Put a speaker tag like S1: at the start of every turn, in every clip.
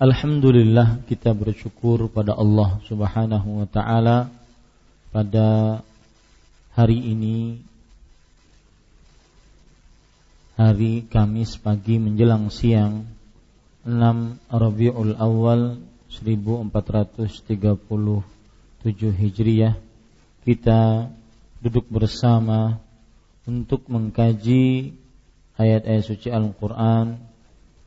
S1: Alhamdulillah kita bersyukur pada Allah Subhanahu wa taala pada hari ini hari Kamis pagi menjelang siang 6 Rabiul Awal 1437 Hijriah. Kita duduk bersama untuk mengkaji ayat-ayat suci Al-Quran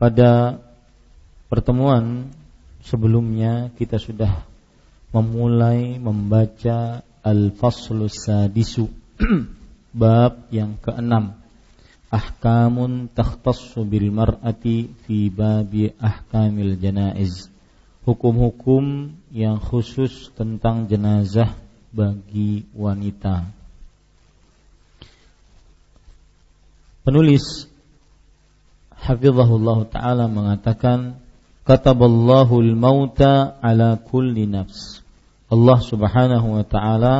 S1: pada pertemuan sebelumnya kita sudah memulai membaca Al-Faslus Sadisu bab yang keenam. Ahkamun takhtassu bil mar'ati fi babi ahkamil janaiz. Hukum-hukum yang khusus tentang jenazah bagi wanita. Penulis Hafizahullah Ta'ala mengatakan Kataballahu al-mauta ala kulli nafs. Allah subhanahu wa ta'ala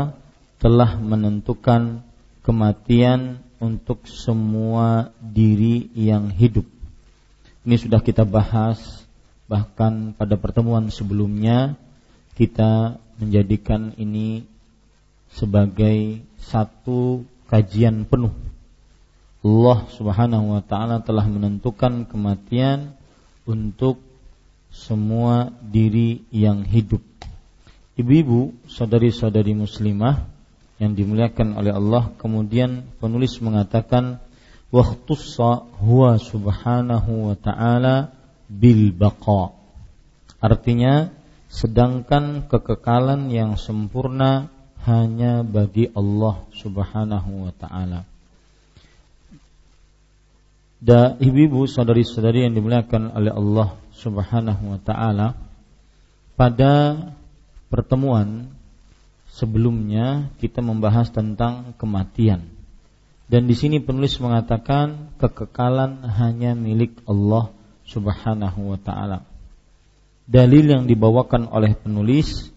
S1: telah menentukan kematian untuk semua diri yang hidup. Ini sudah kita bahas Bahkan pada pertemuan sebelumnya Kita menjadikan ini sebagai satu kajian penuh Allah Subhanahu wa taala telah menentukan kematian untuk semua diri yang hidup. Ibu-ibu, saudari-saudari muslimah yang dimuliakan oleh Allah, kemudian penulis mengatakan waqtussa huwa subhanahu wa ta'ala bil baqa. Artinya sedangkan kekekalan yang sempurna hanya bagi Allah Subhanahu wa taala da ibu-ibu saudari-saudari yang dimuliakan oleh Allah Subhanahu wa taala pada pertemuan sebelumnya kita membahas tentang kematian. Dan di sini penulis mengatakan kekekalan hanya milik Allah Subhanahu wa taala. Dalil yang dibawakan oleh penulis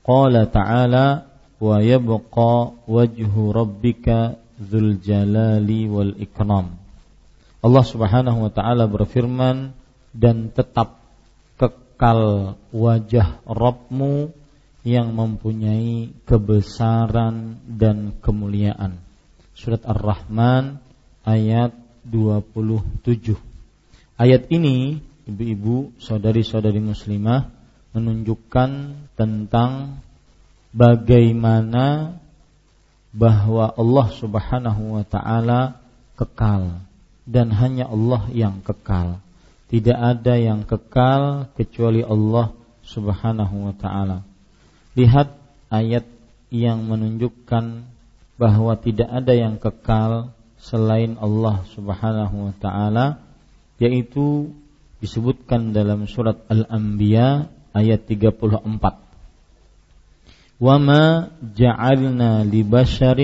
S1: qala ta'ala wa yabqa wajhu rabbika dzul jalali wal ikram. Allah Subhanahu wa taala berfirman dan tetap kekal wajah Rabbmu yang mempunyai kebesaran dan kemuliaan. Surat Ar-Rahman ayat 27. Ayat ini ibu-ibu, saudari-saudari muslimah menunjukkan tentang bagaimana bahwa Allah Subhanahu wa taala kekal dan hanya Allah yang kekal. Tidak ada yang kekal kecuali Allah Subhanahu wa taala. Lihat ayat yang menunjukkan bahwa tidak ada yang kekal selain Allah Subhanahu wa taala yaitu disebutkan dalam surat Al-Anbiya ayat 34. Wa ma ja'alna li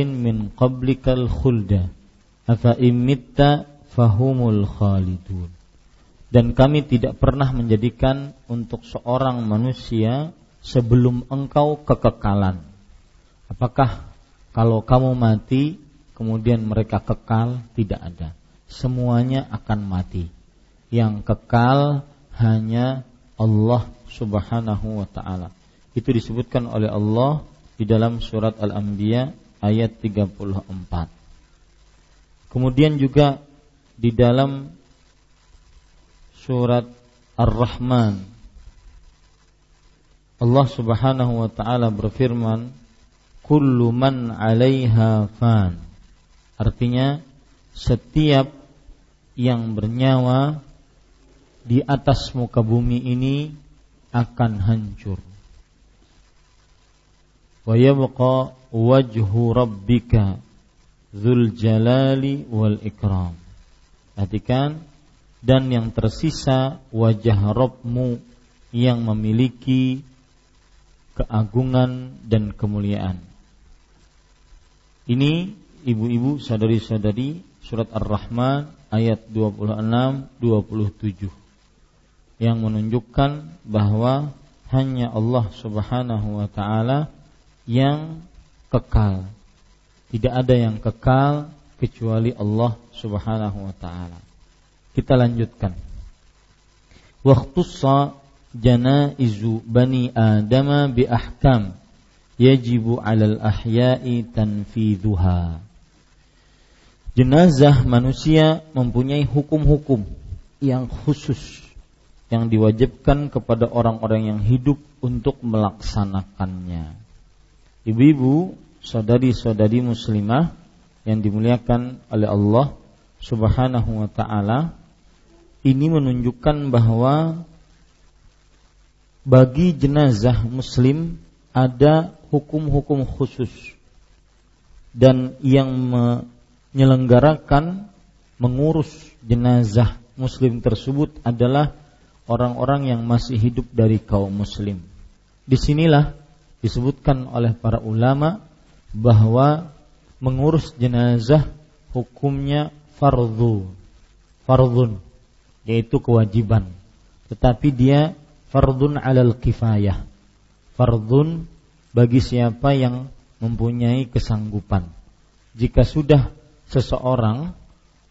S1: min qablikal khulda afa imitta fahumul khalidun. Dan kami tidak pernah menjadikan untuk seorang manusia sebelum engkau kekekalan. Apakah kalau kamu mati kemudian mereka kekal? Tidak ada. Semuanya akan mati. Yang kekal hanya Allah Subhanahu wa taala. Itu disebutkan oleh Allah di dalam surat Al-Anbiya ayat 34. Kemudian juga di dalam surat Ar-Rahman Allah Subhanahu wa taala berfirman, "Kullu man 'alaiha fan." Artinya setiap yang bernyawa di atas muka bumi ini akan hancur. Wa yabqa wajhu rabbika dzul jalali wal ikram. Perhatikan dan yang tersisa wajah Rabbmu yang memiliki keagungan dan kemuliaan. Ini ibu-ibu sadari-sadari surat Ar-Rahman ayat 26 27 yang menunjukkan bahwa hanya Allah Subhanahu wa taala yang kekal. Tidak ada yang kekal kecuali Allah Subhanahu wa taala. Kita lanjutkan. Waktu janaizu bani adama bi ahkam yajibu 'alal ahya'i tanfidhuha. Jenazah manusia mempunyai hukum-hukum yang khusus yang diwajibkan kepada orang-orang yang hidup untuk melaksanakannya. Ibu-ibu, saudari-saudari muslimah yang dimuliakan oleh Allah Subhanahu wa taala, ini menunjukkan bahwa bagi jenazah muslim ada hukum-hukum khusus dan yang menyelenggarakan mengurus jenazah muslim tersebut adalah orang-orang yang masih hidup dari kaum muslim. Di sinilah disebutkan oleh para ulama bahwa mengurus jenazah hukumnya fardu, fardun, yaitu kewajiban. Tetapi dia fardun alal kifayah. Fardun bagi siapa yang mempunyai kesanggupan. Jika sudah seseorang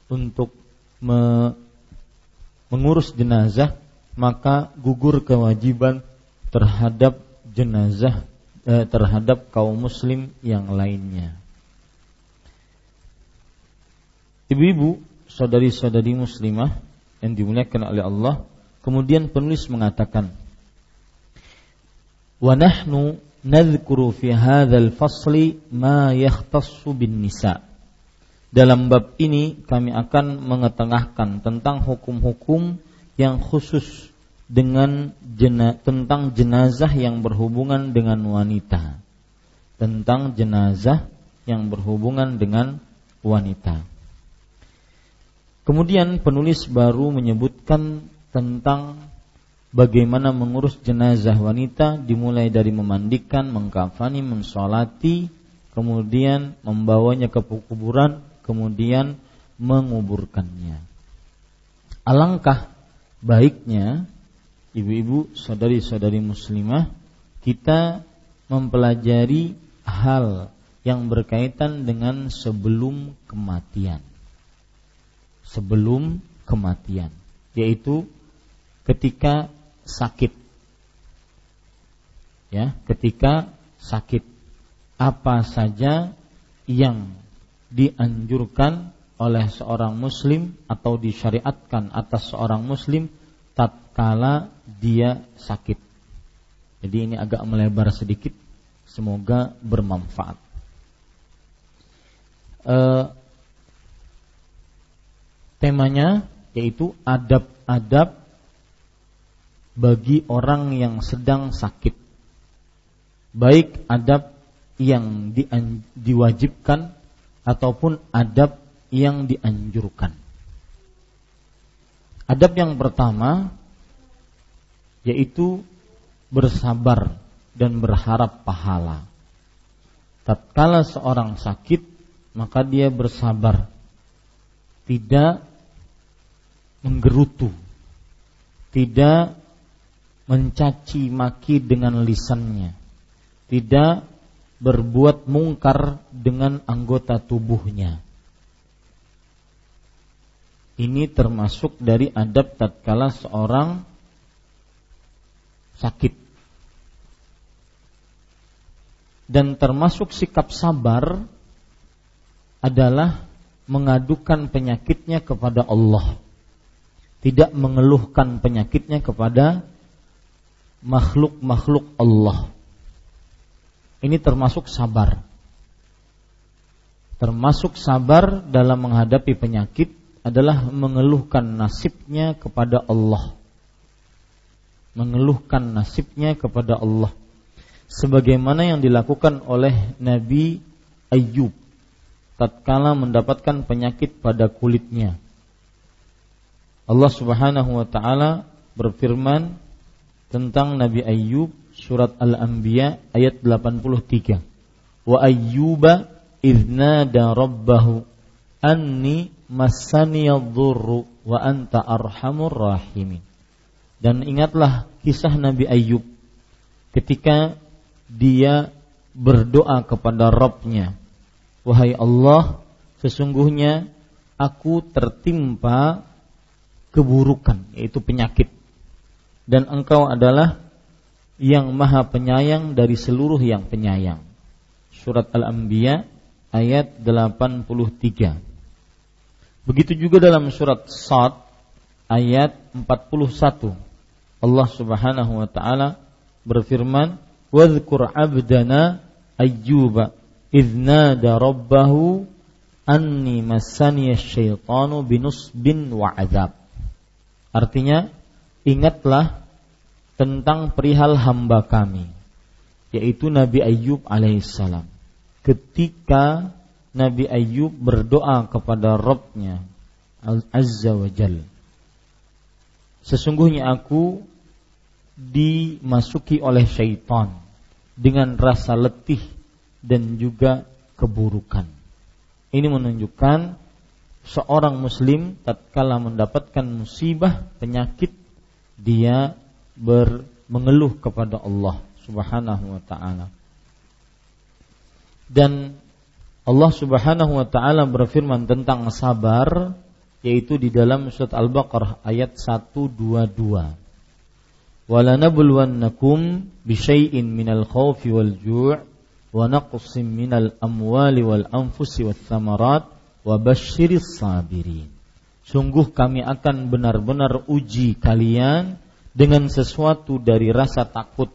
S1: untuk me, mengurus jenazah, maka gugur kewajiban terhadap jenazah eh, terhadap kaum muslim yang lainnya. Ibu-ibu, saudari-saudari muslimah yang dimuliakan oleh Allah, Kemudian penulis mengatakan, "Wa nahnu nadhkuru fi hadzal fasli ma yahtassu bin nisa." Dalam bab ini kami akan mengetengahkan tentang hukum-hukum yang khusus dengan jena, tentang jenazah yang berhubungan dengan wanita. Tentang jenazah yang berhubungan dengan wanita. Kemudian penulis baru menyebutkan tentang bagaimana mengurus jenazah wanita dimulai dari memandikan, mengkafani, mensolati, kemudian membawanya ke kuburan, kemudian menguburkannya. Alangkah baiknya ibu-ibu, saudari-saudari muslimah, kita mempelajari hal yang berkaitan dengan sebelum kematian. Sebelum kematian, yaitu ketika sakit. Ya, ketika sakit apa saja yang dianjurkan oleh seorang muslim atau disyariatkan atas seorang muslim tatkala dia sakit. Jadi ini agak melebar sedikit, semoga bermanfaat. E, temanya yaitu adab-adab bagi orang yang sedang sakit. Baik adab yang di, diwajibkan ataupun adab yang dianjurkan. Adab yang pertama yaitu bersabar dan berharap pahala. Tatkala seorang sakit, maka dia bersabar, tidak menggerutu, tidak mencaci maki dengan lisannya, tidak berbuat mungkar dengan anggota tubuhnya. Ini termasuk dari adab tatkala seorang sakit. Dan termasuk sikap sabar adalah mengadukan penyakitnya kepada Allah. Tidak mengeluhkan penyakitnya kepada makhluk-makhluk Allah. Ini termasuk sabar. Termasuk sabar dalam menghadapi penyakit adalah mengeluhkan nasibnya kepada Allah. Mengeluhkan nasibnya kepada Allah. Sebagaimana yang dilakukan oleh Nabi Ayub tatkala mendapatkan penyakit pada kulitnya. Allah Subhanahu wa taala berfirman tentang Nabi Ayub surat Al-Anbiya ayat 83. Wa ayyuba idnada rabbahu anni massaniyadh-dhurru wa anta arhamur rahimin. Dan ingatlah kisah Nabi Ayub ketika dia berdoa kepada Rabbnya. Wahai Allah, sesungguhnya aku tertimpa keburukan, yaitu penyakit. Dan engkau adalah yang maha penyayang dari seluruh yang penyayang. Surat Al-Anbiya ayat 83. Begitu juga dalam surat Sad ayat 41. Allah Subhanahu wa taala berfirman, "Wadhkur 'abdana Ayyuba idh nada rabbahu anni massani syaitanu binusbin wa azab." Artinya, ingatlah tentang perihal hamba kami, yaitu Nabi Ayyub alaihissalam. Ketika Nabi Ayub berdoa kepada Rabbnya Azza wa Jal. Sesungguhnya aku dimasuki oleh syaitan dengan rasa letih dan juga keburukan. Ini menunjukkan seorang muslim tatkala mendapatkan musibah penyakit dia ber, mengeluh kepada Allah Subhanahu wa taala. Dan Allah Subhanahu wa taala berfirman tentang sabar yaitu di dalam surat Al-Baqarah ayat 122. Walanabluwannakum bisyai'in minal khawfi wal ju' wa naqsim minal amwali wal anfusi wath thamarat wa basyiris sabirin. Sungguh kami akan benar-benar uji kalian dengan sesuatu dari rasa takut,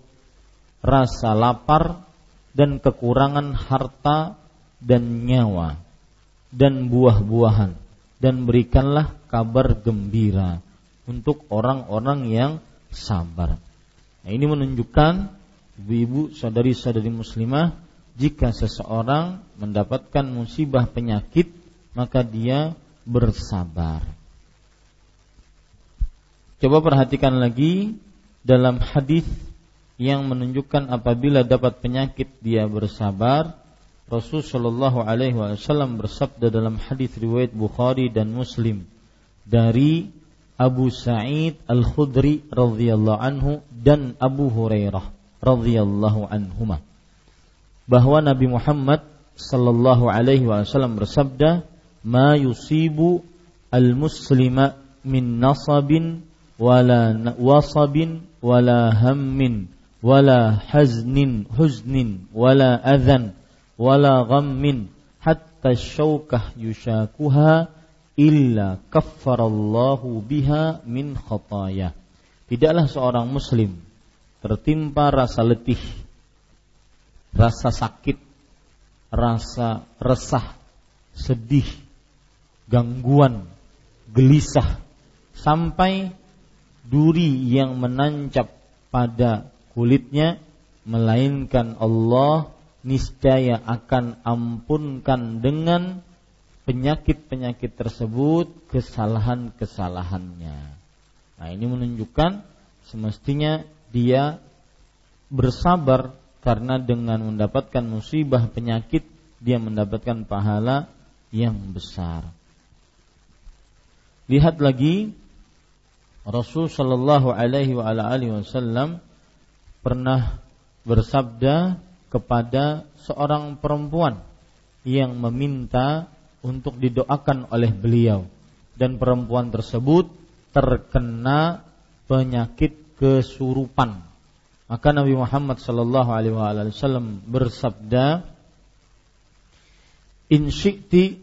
S1: rasa lapar dan kekurangan harta dan nyawa dan buah-buahan dan berikanlah kabar gembira untuk orang-orang yang sabar. Nah, ini menunjukkan ibu-ibu saudari-saudari muslimah jika seseorang mendapatkan musibah penyakit maka dia bersabar. Coba perhatikan lagi dalam hadis yang menunjukkan apabila dapat penyakit dia bersabar. Rasul Shallallahu Alaihi Wasallam bersabda dalam hadis riwayat Bukhari dan Muslim dari Abu Sa'id Al Khudri radhiyallahu anhu dan Abu Hurairah radhiyallahu anhuma bahwa Nabi Muhammad sallallahu alaihi wasallam bersabda ma yusibu al muslima min nasabin wala wasabin wala hammin wala haznin huznin wala adhan wala ghammin hatta syaukah yushakuha illa kaffarallahu biha min khataya. Tidaklah seorang muslim tertimpa rasa letih rasa sakit rasa resah sedih gangguan gelisah sampai duri yang menancap pada kulitnya melainkan Allah niscaya akan ampunkan dengan penyakit-penyakit tersebut kesalahan-kesalahannya. Nah, ini menunjukkan semestinya dia bersabar karena dengan mendapatkan musibah penyakit dia mendapatkan pahala yang besar. Lihat lagi Rasul Shallallahu Alaihi Wasallam pernah bersabda kepada seorang perempuan yang meminta untuk didoakan oleh beliau dan perempuan tersebut terkena penyakit kesurupan. Maka Nabi Muhammad Shallallahu Alaihi Wasallam bersabda, "In syi'ti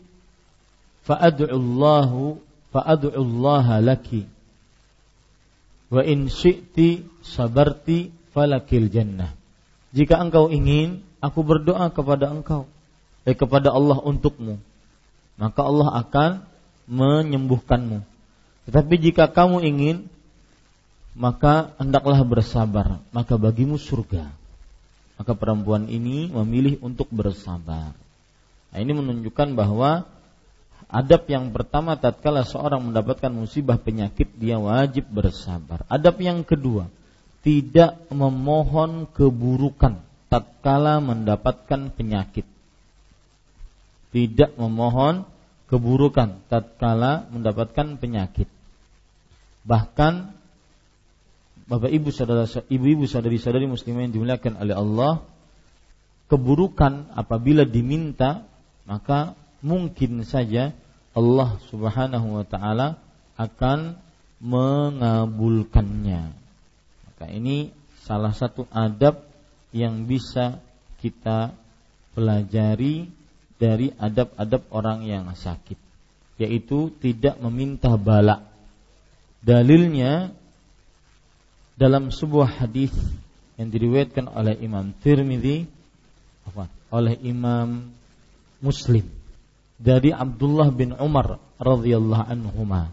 S1: fa'ad'u Allahu fa'ad'u Allah laki Wa in syi'ti sabarti falakil jannah. Jika engkau ingin, aku berdoa kepada engkau, eh, kepada Allah untukmu. Maka Allah akan menyembuhkanmu. Tetapi jika kamu ingin, maka hendaklah bersabar, maka bagimu surga. Maka perempuan ini memilih untuk bersabar. Nah, ini menunjukkan bahwa Adab yang pertama tatkala seorang mendapatkan musibah penyakit dia wajib bersabar. Adab yang kedua, tidak memohon keburukan tatkala mendapatkan penyakit. Tidak memohon keburukan tatkala mendapatkan penyakit. Bahkan Bapak Ibu saudara ibu-ibu saudari-saudari muslimah yang dimuliakan oleh Allah, keburukan apabila diminta maka mungkin saja Allah Subhanahu wa taala akan mengabulkannya. Maka ini salah satu adab yang bisa kita pelajari dari adab-adab orang yang sakit, yaitu tidak meminta bala. Dalilnya dalam sebuah hadis yang diriwayatkan oleh Imam Tirmidzi oleh Imam Muslim dari Abdullah bin Umar radhiyallahu anhuma.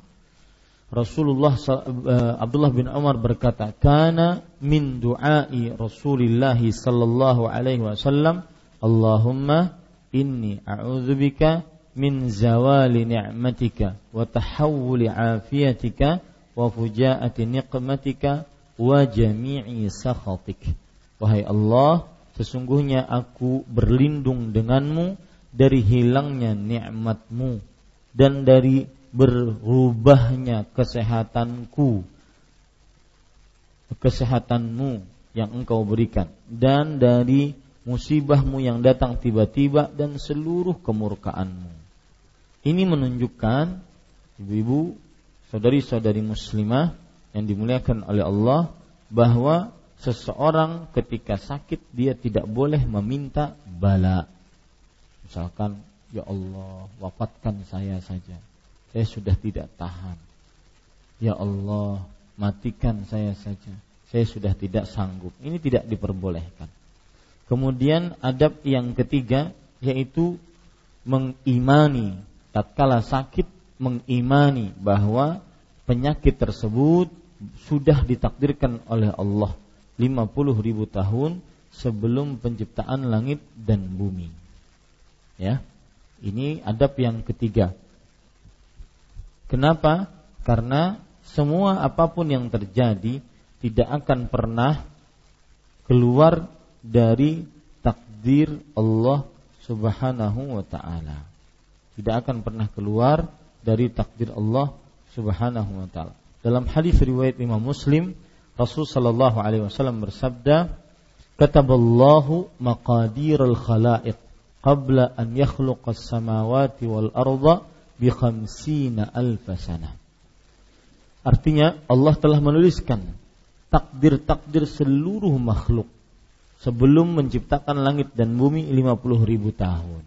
S1: Rasulullah uh, Abdullah bin Umar berkata, "Kana min du'ai Rasulillah sallallahu alaihi wasallam, Allahumma inni a'udzubika min zawali ni'matika wa tahawuli afiyatika wa fujaati niqmatika wa jami'i sakhatik." Wahai Allah, sesungguhnya aku berlindung denganmu dari hilangnya nikmatmu dan dari berubahnya kesehatanku kesehatanmu yang engkau berikan dan dari musibahmu yang datang tiba-tiba dan seluruh kemurkaanmu. Ini menunjukkan ibu-ibu, saudari-saudari muslimah yang dimuliakan oleh Allah bahwa seseorang ketika sakit dia tidak boleh meminta bala Misalkan, ya Allah, wafatkan saya saja. Saya sudah tidak tahan. Ya Allah, matikan saya saja. Saya sudah tidak sanggup. Ini tidak diperbolehkan. Kemudian adab yang ketiga yaitu mengimani tatkala sakit mengimani bahwa penyakit tersebut sudah ditakdirkan oleh Allah 50 ribu tahun sebelum penciptaan langit dan bumi. Ya. Ini adab yang ketiga. Kenapa? Karena semua apa pun yang terjadi tidak akan pernah keluar dari takdir Allah Subhanahu wa taala. Tidak akan pernah keluar dari takdir Allah Subhanahu wa taala. Dalam hadis riwayat Imam Muslim, Rasul sallallahu alaihi wasallam bersabda, "Kataballahu maqadiral khalaiq qabla an yakhluqa as-samawati wal arda bi khamsina alf sanah." Artinya Allah telah menuliskan takdir-takdir seluruh makhluk sebelum menciptakan langit dan bumi 50 ribu tahun.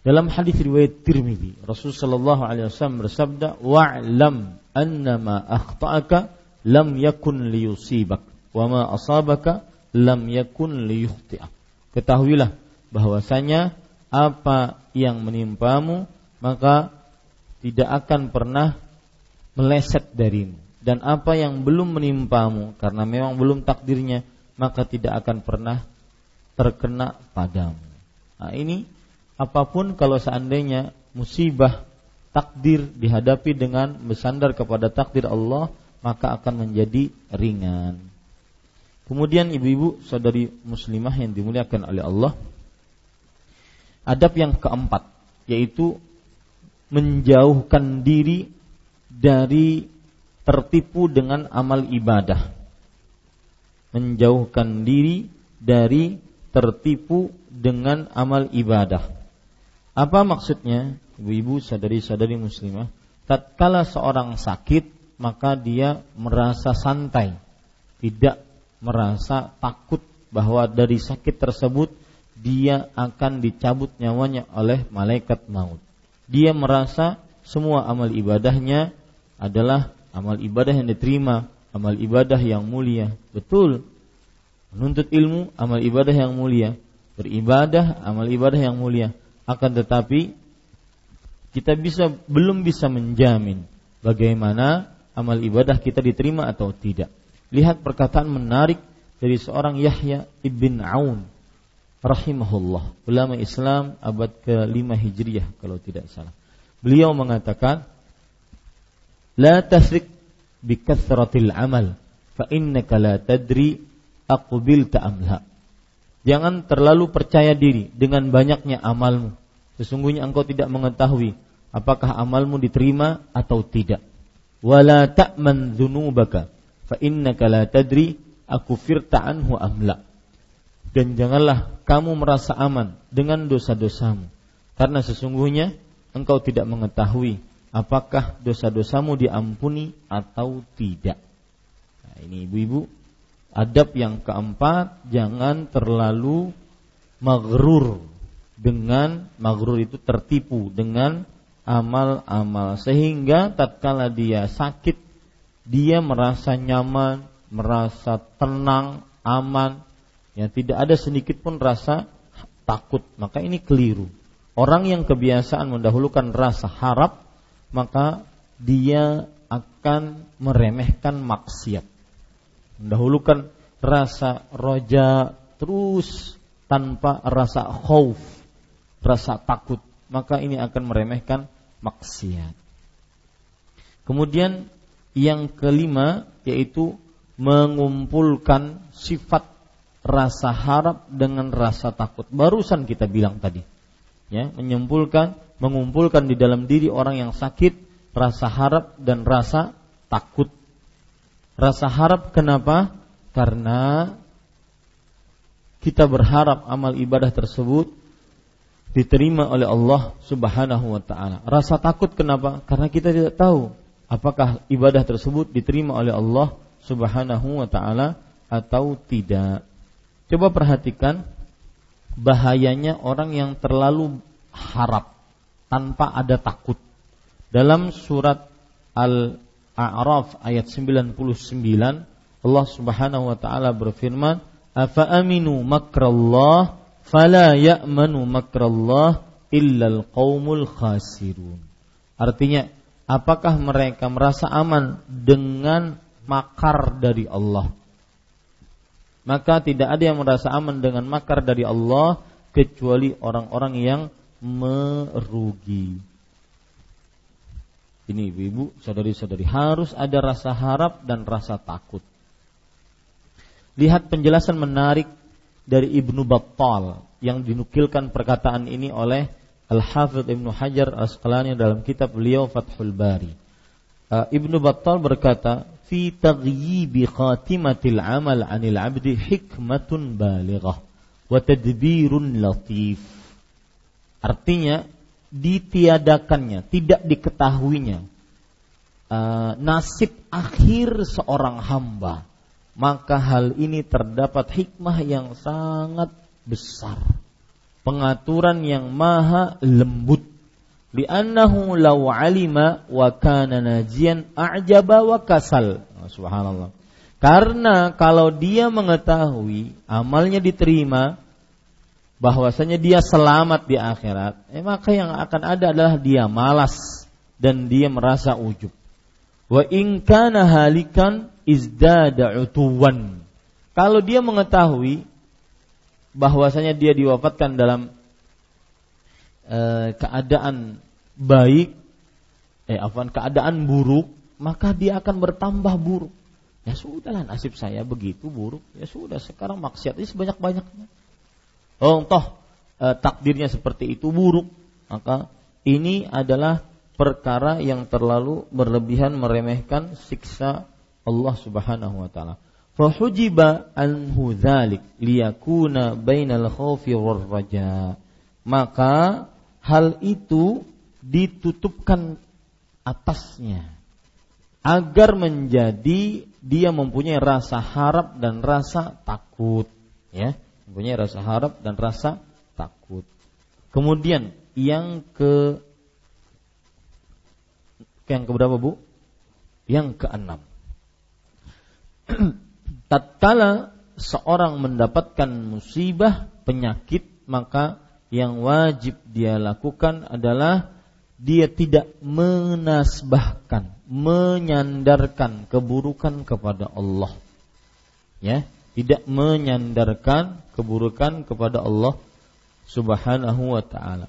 S1: Dalam hadis riwayat Tirmidzi, Rasul sallallahu alaihi wasallam bersabda, "Wa'lam annama akhta'aka lam yakun liyusibak wa ma asabaka lam yakun liyukhti'ak." Ketahuilah bahwasanya apa yang menimpamu maka tidak akan pernah meleset darimu dan apa yang belum menimpamu karena memang belum takdirnya maka tidak akan pernah terkena padamu. Nah, ini apa pun kalau seandainya musibah takdir dihadapi dengan bersandar kepada takdir Allah maka akan menjadi ringan. Kemudian ibu-ibu saudari muslimah yang dimuliakan oleh Allah adab yang keempat yaitu menjauhkan diri dari tertipu dengan amal ibadah. Menjauhkan diri dari tertipu dengan amal ibadah. Apa maksudnya? Ibu-ibu, sadari-sadari muslimah, tatkala seorang sakit, maka dia merasa santai, tidak merasa takut bahwa dari sakit tersebut dia akan dicabut nyawanya oleh malaikat maut. Dia merasa semua amal ibadahnya adalah amal ibadah yang diterima, amal ibadah yang mulia. Betul. Menuntut ilmu, amal ibadah yang mulia. Beribadah, amal ibadah yang mulia akan tetapi kita bisa belum bisa menjamin bagaimana amal ibadah kita diterima atau tidak. Lihat perkataan menarik dari seorang Yahya ibn Aun rahimahullah, ulama Islam abad ke-5 Hijriah kalau tidak salah. Beliau mengatakan, "La tasrik bi kathratil amal, fa innaka la tadri aqbilta amla." Jangan terlalu percaya diri dengan banyaknya amalmu. Sesungguhnya engkau tidak mengetahui apakah amalmu diterima atau tidak. Wala ta'man dzunubaka fa innaka la tadri akufirta anhu amla. Dan janganlah kamu merasa aman dengan dosa-dosamu karena sesungguhnya engkau tidak mengetahui apakah dosa-dosamu diampuni atau tidak. Nah, ini ibu-ibu Adab yang keempat, jangan terlalu maghrur dengan maghrur itu tertipu dengan amal-amal sehingga tatkala dia sakit dia merasa nyaman, merasa tenang, aman, ya tidak ada sedikit pun rasa takut. Maka ini keliru. Orang yang kebiasaan mendahulukan rasa harap, maka dia akan meremehkan maksiat mendahulukan rasa roja terus tanpa rasa khauf, rasa takut, maka ini akan meremehkan maksiat. Kemudian yang kelima yaitu mengumpulkan sifat rasa harap dengan rasa takut. Barusan kita bilang tadi. Ya, menyimpulkan, mengumpulkan di dalam diri orang yang sakit rasa harap dan rasa takut Rasa harap kenapa? Karena kita berharap amal ibadah tersebut diterima oleh Allah Subhanahu wa taala. Rasa takut kenapa? Karena kita tidak tahu apakah ibadah tersebut diterima oleh Allah Subhanahu wa taala atau tidak. Coba perhatikan bahayanya orang yang terlalu harap tanpa ada takut. Dalam surat Al A'raf ayat 99 Allah Subhanahu wa taala berfirman, "Afa aminu makrallah fala ya'manu makrallah illal qaumul khasirun." Artinya, apakah mereka merasa aman dengan makar dari Allah? Maka tidak ada yang merasa aman dengan makar dari Allah kecuali orang-orang yang merugi. Ini ibu-ibu, saudari-saudari harus ada rasa harap dan rasa takut. Lihat penjelasan menarik dari Ibnu Battal yang dinukilkan perkataan ini oleh Al-Hafidh Ibnu Hajar Asqalani dalam kitab beliau Fathul Bari. Uh, Ibnu Battal berkata, "Fi taghyibi khatimatil amal 'anil 'abdi hikmatun balighah wa tadbirun latif." Artinya ditiadakannya, tidak diketahuinya uh, nasib akhir seorang hamba maka hal ini terdapat hikmah yang sangat besar. Pengaturan yang maha lembut. Li'annahu law alima wa kana najian a'jaba wa kasal. Subhanallah. Karena kalau dia mengetahui amalnya diterima, bahwasanya dia selamat di akhirat, eh, maka yang akan ada adalah dia malas dan dia merasa ujub. Wa in kana halikan izdada utuwan. Kalau dia mengetahui bahwasanya dia diwafatkan dalam e, keadaan baik, eh afwan keadaan buruk, maka dia akan bertambah buruk. Ya sudahlah nasib saya begitu buruk. Ya sudah sekarang maksiatnya sebanyak-banyaknya. Oh toh e, takdirnya seperti itu buruk, maka ini adalah perkara yang terlalu berlebihan meremehkan siksa Allah Subhanahu wa taala. Fahujiba anhu dzalik liyakuna bainal khaufi war raja. Maka hal itu ditutupkan atasnya agar menjadi dia mempunyai rasa harap dan rasa takut ya mempunyai rasa harap dan rasa takut kemudian yang ke yang keberapa bu yang keenam tatkala seorang mendapatkan musibah penyakit maka yang wajib dia lakukan adalah dia tidak menasbahkan, menyandarkan keburukan kepada Allah. Ya, tidak menyandarkan keburukan kepada Allah Subhanahu wa taala.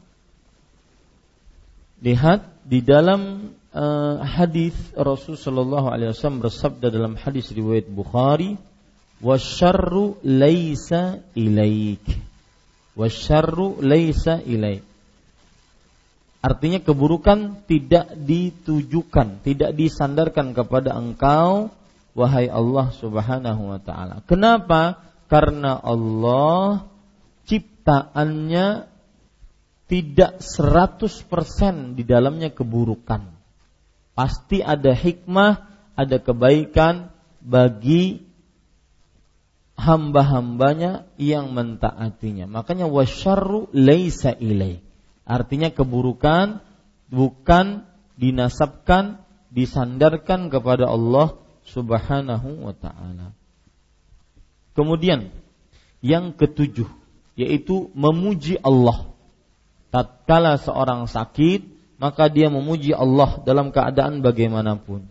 S1: Lihat di dalam uh, hadis Rasul Shallallahu Alaihi Wasallam bersabda dalam hadis riwayat Bukhari, "Wasyarru laisa ilaik." Wasyarru laisa ilaik. Artinya keburukan tidak ditujukan, tidak disandarkan kepada engkau wahai Allah Subhanahu wa taala. Kenapa? Karena Allah ciptaannya tidak 100% di dalamnya keburukan pasti ada hikmah, ada kebaikan bagi hamba-hambanya yang mentaatinya. Makanya wasyarru laisa ilai. Artinya keburukan bukan dinasabkan, disandarkan kepada Allah Subhanahu wa taala. Kemudian yang ketujuh yaitu memuji Allah. Tatkala seorang sakit maka dia memuji Allah dalam keadaan bagaimanapun.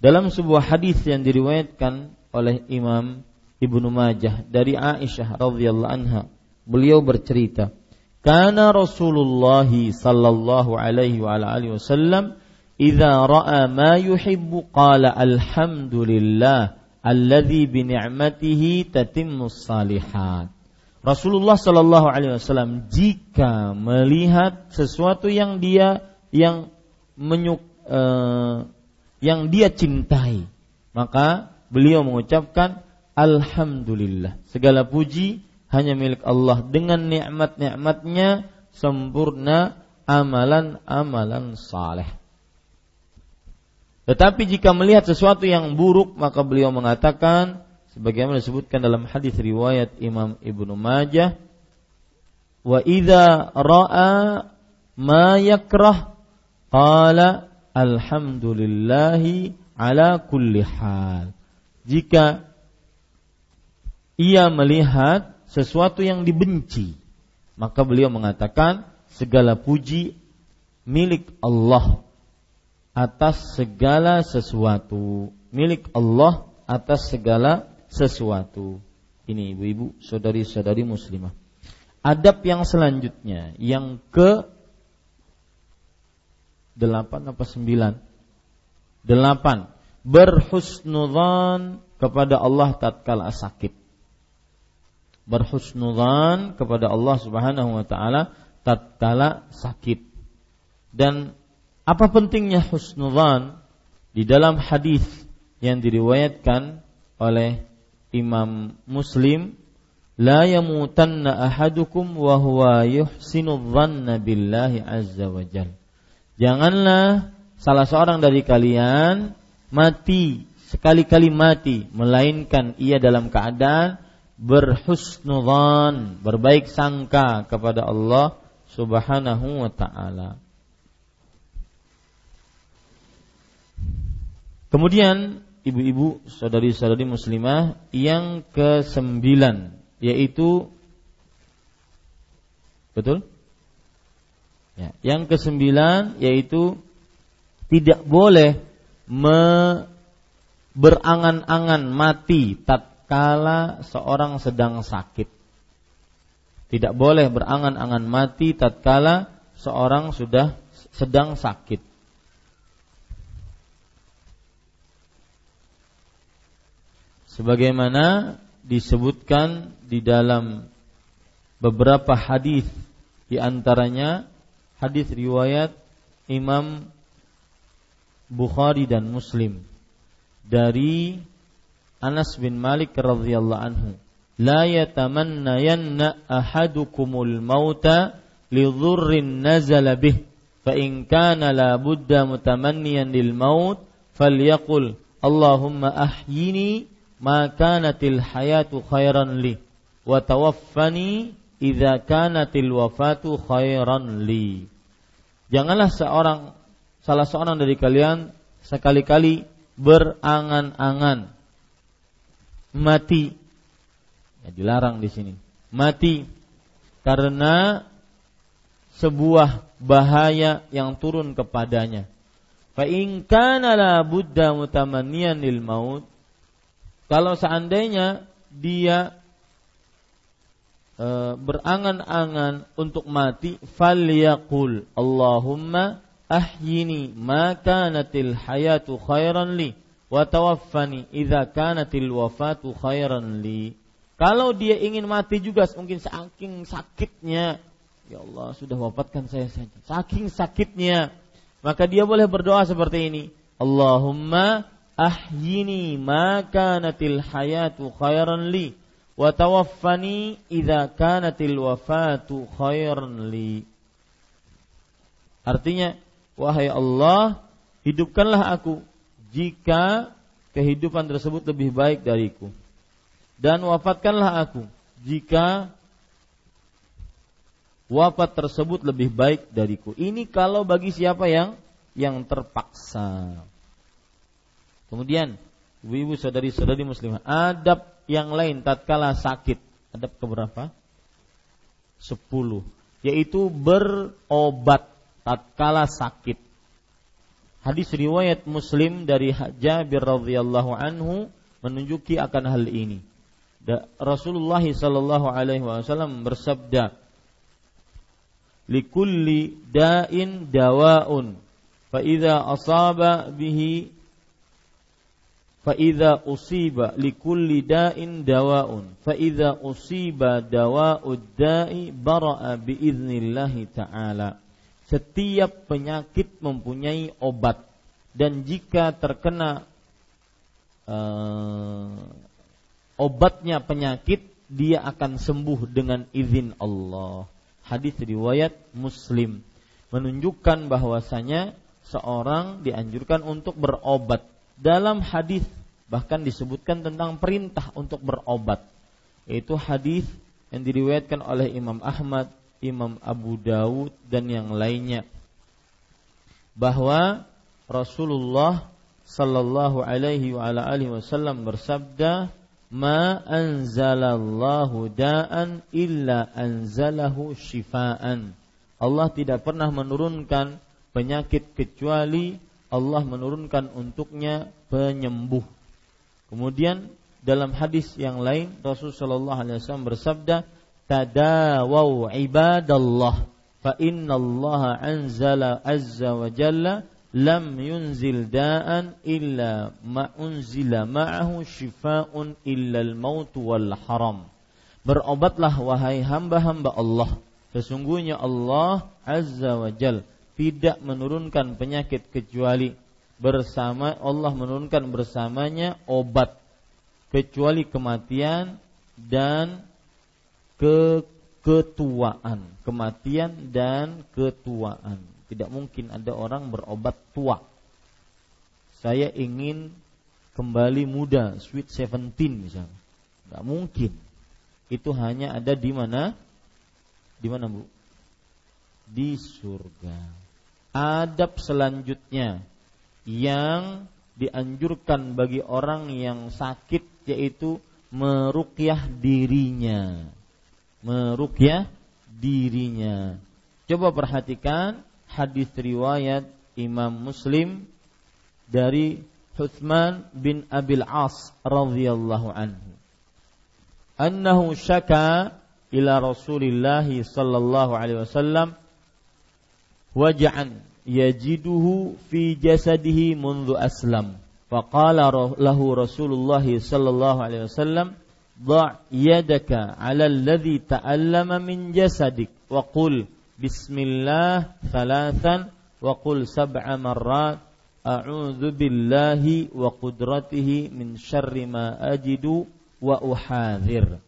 S1: Dalam sebuah hadis yang diriwayatkan oleh Imam Ibnu Majah dari Aisyah radhiyallahu anha, beliau bercerita, "Kana Rasulullah sallallahu alaihi wa alihi wasallam idza ra'a ma yuhibbu qala alhamdulillah alladzi bi ni'matihi tatimmus salihat." Rasulullah Shallallahu Alaihi Wasallam jika melihat sesuatu yang dia yang menyuk, uh, yang dia cintai, maka beliau mengucapkan Alhamdulillah. Segala puji hanya milik Allah dengan nikmat-nikmatnya sempurna amalan-amalan saleh. Tetapi jika melihat sesuatu yang buruk maka beliau mengatakan sebagaimana disebutkan dalam hadis riwayat Imam Ibnu Majah wa idza ra'a ma yakrah qala alhamdulillahi ala kulli hal. Jika ia melihat sesuatu yang dibenci maka beliau mengatakan segala puji milik Allah atas segala sesuatu. Milik Allah atas segala sesuatu. Ini ibu-ibu, saudari-saudari muslimah. Adab yang selanjutnya, yang ke delapan apa sembilan? Delapan. Berhusnudzan kepada Allah tatkala sakit. Berhusnudzan kepada Allah Subhanahu wa taala tatkala sakit. Dan apa pentingnya husnudzan di dalam hadis yang diriwayatkan oleh Imam Muslim la yamutanna ahadukum wa huwa yuhsinu dhanna billahi azza wa jalla. Janganlah salah seorang dari kalian mati sekali-kali mati melainkan ia dalam keadaan berhusnudzan, berbaik sangka kepada Allah Subhanahu wa taala. Kemudian ibu-ibu saudari-saudari muslimah yang kesembilan yaitu betul? Ya, yang kesembilan yaitu tidak boleh me berangan-angan mati tatkala seorang sedang sakit. Tidak boleh berangan-angan mati tatkala seorang sudah sedang sakit. Sebagaimana disebutkan di dalam beberapa hadis di antaranya hadis riwayat Imam Bukhari dan Muslim dari Anas bin Malik radhiyallahu anhu. La yatamannayanna ahadukumul mauta li dhurrin nazala bih fa in kana la budda mutamanniyan lil maut falyaqul Allahumma ahyini ma kanatil hayatu khairan li. Wa tawaffani idza kanatil wafatu khairan li. Janganlah seorang salah seorang dari kalian sekali-kali berangan-angan. Mati. Ya, dilarang di sini. Mati. Karena sebuah bahaya yang turun kepadanya. Fa in kana la budda mutamanniyan lil maut kalau seandainya dia e, berangan-angan untuk mati falyaqul Allahumma ahyini ma kanatil hayatu khairan li wa tawaffani idza kanatil wafatu khairan li. Kalau dia ingin mati juga mungkin saking sakitnya, ya Allah sudah wafatkan saya saja. Saking sakitnya, maka dia boleh berdoa seperti ini. Allahumma ahyini ma kanatil hayatu khairan li wa tawaffani idza kanatil wafatu khairan li. Artinya Wahai Allah, hidupkanlah aku jika kehidupan tersebut lebih baik dariku. Dan wafatkanlah aku jika wafat tersebut lebih baik dariku. Ini kalau bagi siapa yang yang terpaksa. Kemudian, ibu-ibu saudari-saudari muslimah, adab yang lain tatkala sakit. Adab keberapa? Sepuluh. Yaitu berobat tatkala sakit. Hadis riwayat Muslim dari Jabir radhiyallahu anhu menunjuki akan hal ini. Rasulullah sallallahu alaihi wasallam bersabda, "Likulli da'in dawa'un, fa idza asaba bihi fa idza usiba likulli da'in dawa'un, fa idza usiba dawa'ud da'i bara'a bi idznillah ta'ala." setiap penyakit mempunyai obat dan jika terkena uh, obatnya penyakit dia akan sembuh dengan izin Allah. Hadis riwayat Muslim menunjukkan bahwasanya seorang dianjurkan untuk berobat. Dalam hadis bahkan disebutkan tentang perintah untuk berobat. Itu hadis yang diriwayatkan oleh Imam Ahmad Imam Abu Dawud dan yang lainnya bahwa Rasulullah sallallahu alaihi wa ala alihi wasallam bersabda ma anzalallahu da'an illa anzalahu shifaan Allah tidak pernah menurunkan penyakit kecuali Allah menurunkan untuknya penyembuh. Kemudian dalam hadis yang lain Rasulullah sallallahu alaihi wasallam bersabda tadawau ibadallah fa inna Allah anzala azza wa jalla lam yunzil da'an illa ma unzila ma'ahu shifaa'un illa al-maut wal haram. Berobatlah wahai hamba-hamba Allah. Sesungguhnya Allah Azza wa Jal tidak menurunkan penyakit kecuali bersama Allah menurunkan bersamanya obat kecuali kematian dan ke ketuaan, kematian dan ketuaan. Tidak mungkin ada orang berobat tua. Saya ingin kembali muda, sweet seventeen misalnya. Tidak mungkin. Itu hanya ada di mana? Di mana bu? Di surga. Adab selanjutnya yang dianjurkan bagi orang yang sakit yaitu merukyah dirinya. Merukyah dirinya. Coba perhatikan hadis riwayat Imam Muslim dari Uthman bin Abil As radhiyallahu anhu. Annahu syaka ila Rasulillah sallallahu alaihi wasallam waj'an yajiduhu fi jasadihi mundu aslam. Faqala lahu Rasulullah sallallahu alaihi wasallam ضع يدك على الذي تألم من جسدك وقل Bismillah thalathan wa qul sab'a marrat a'udzu billahi wa qudratihi min syarri ma ajidu wa uhadzir.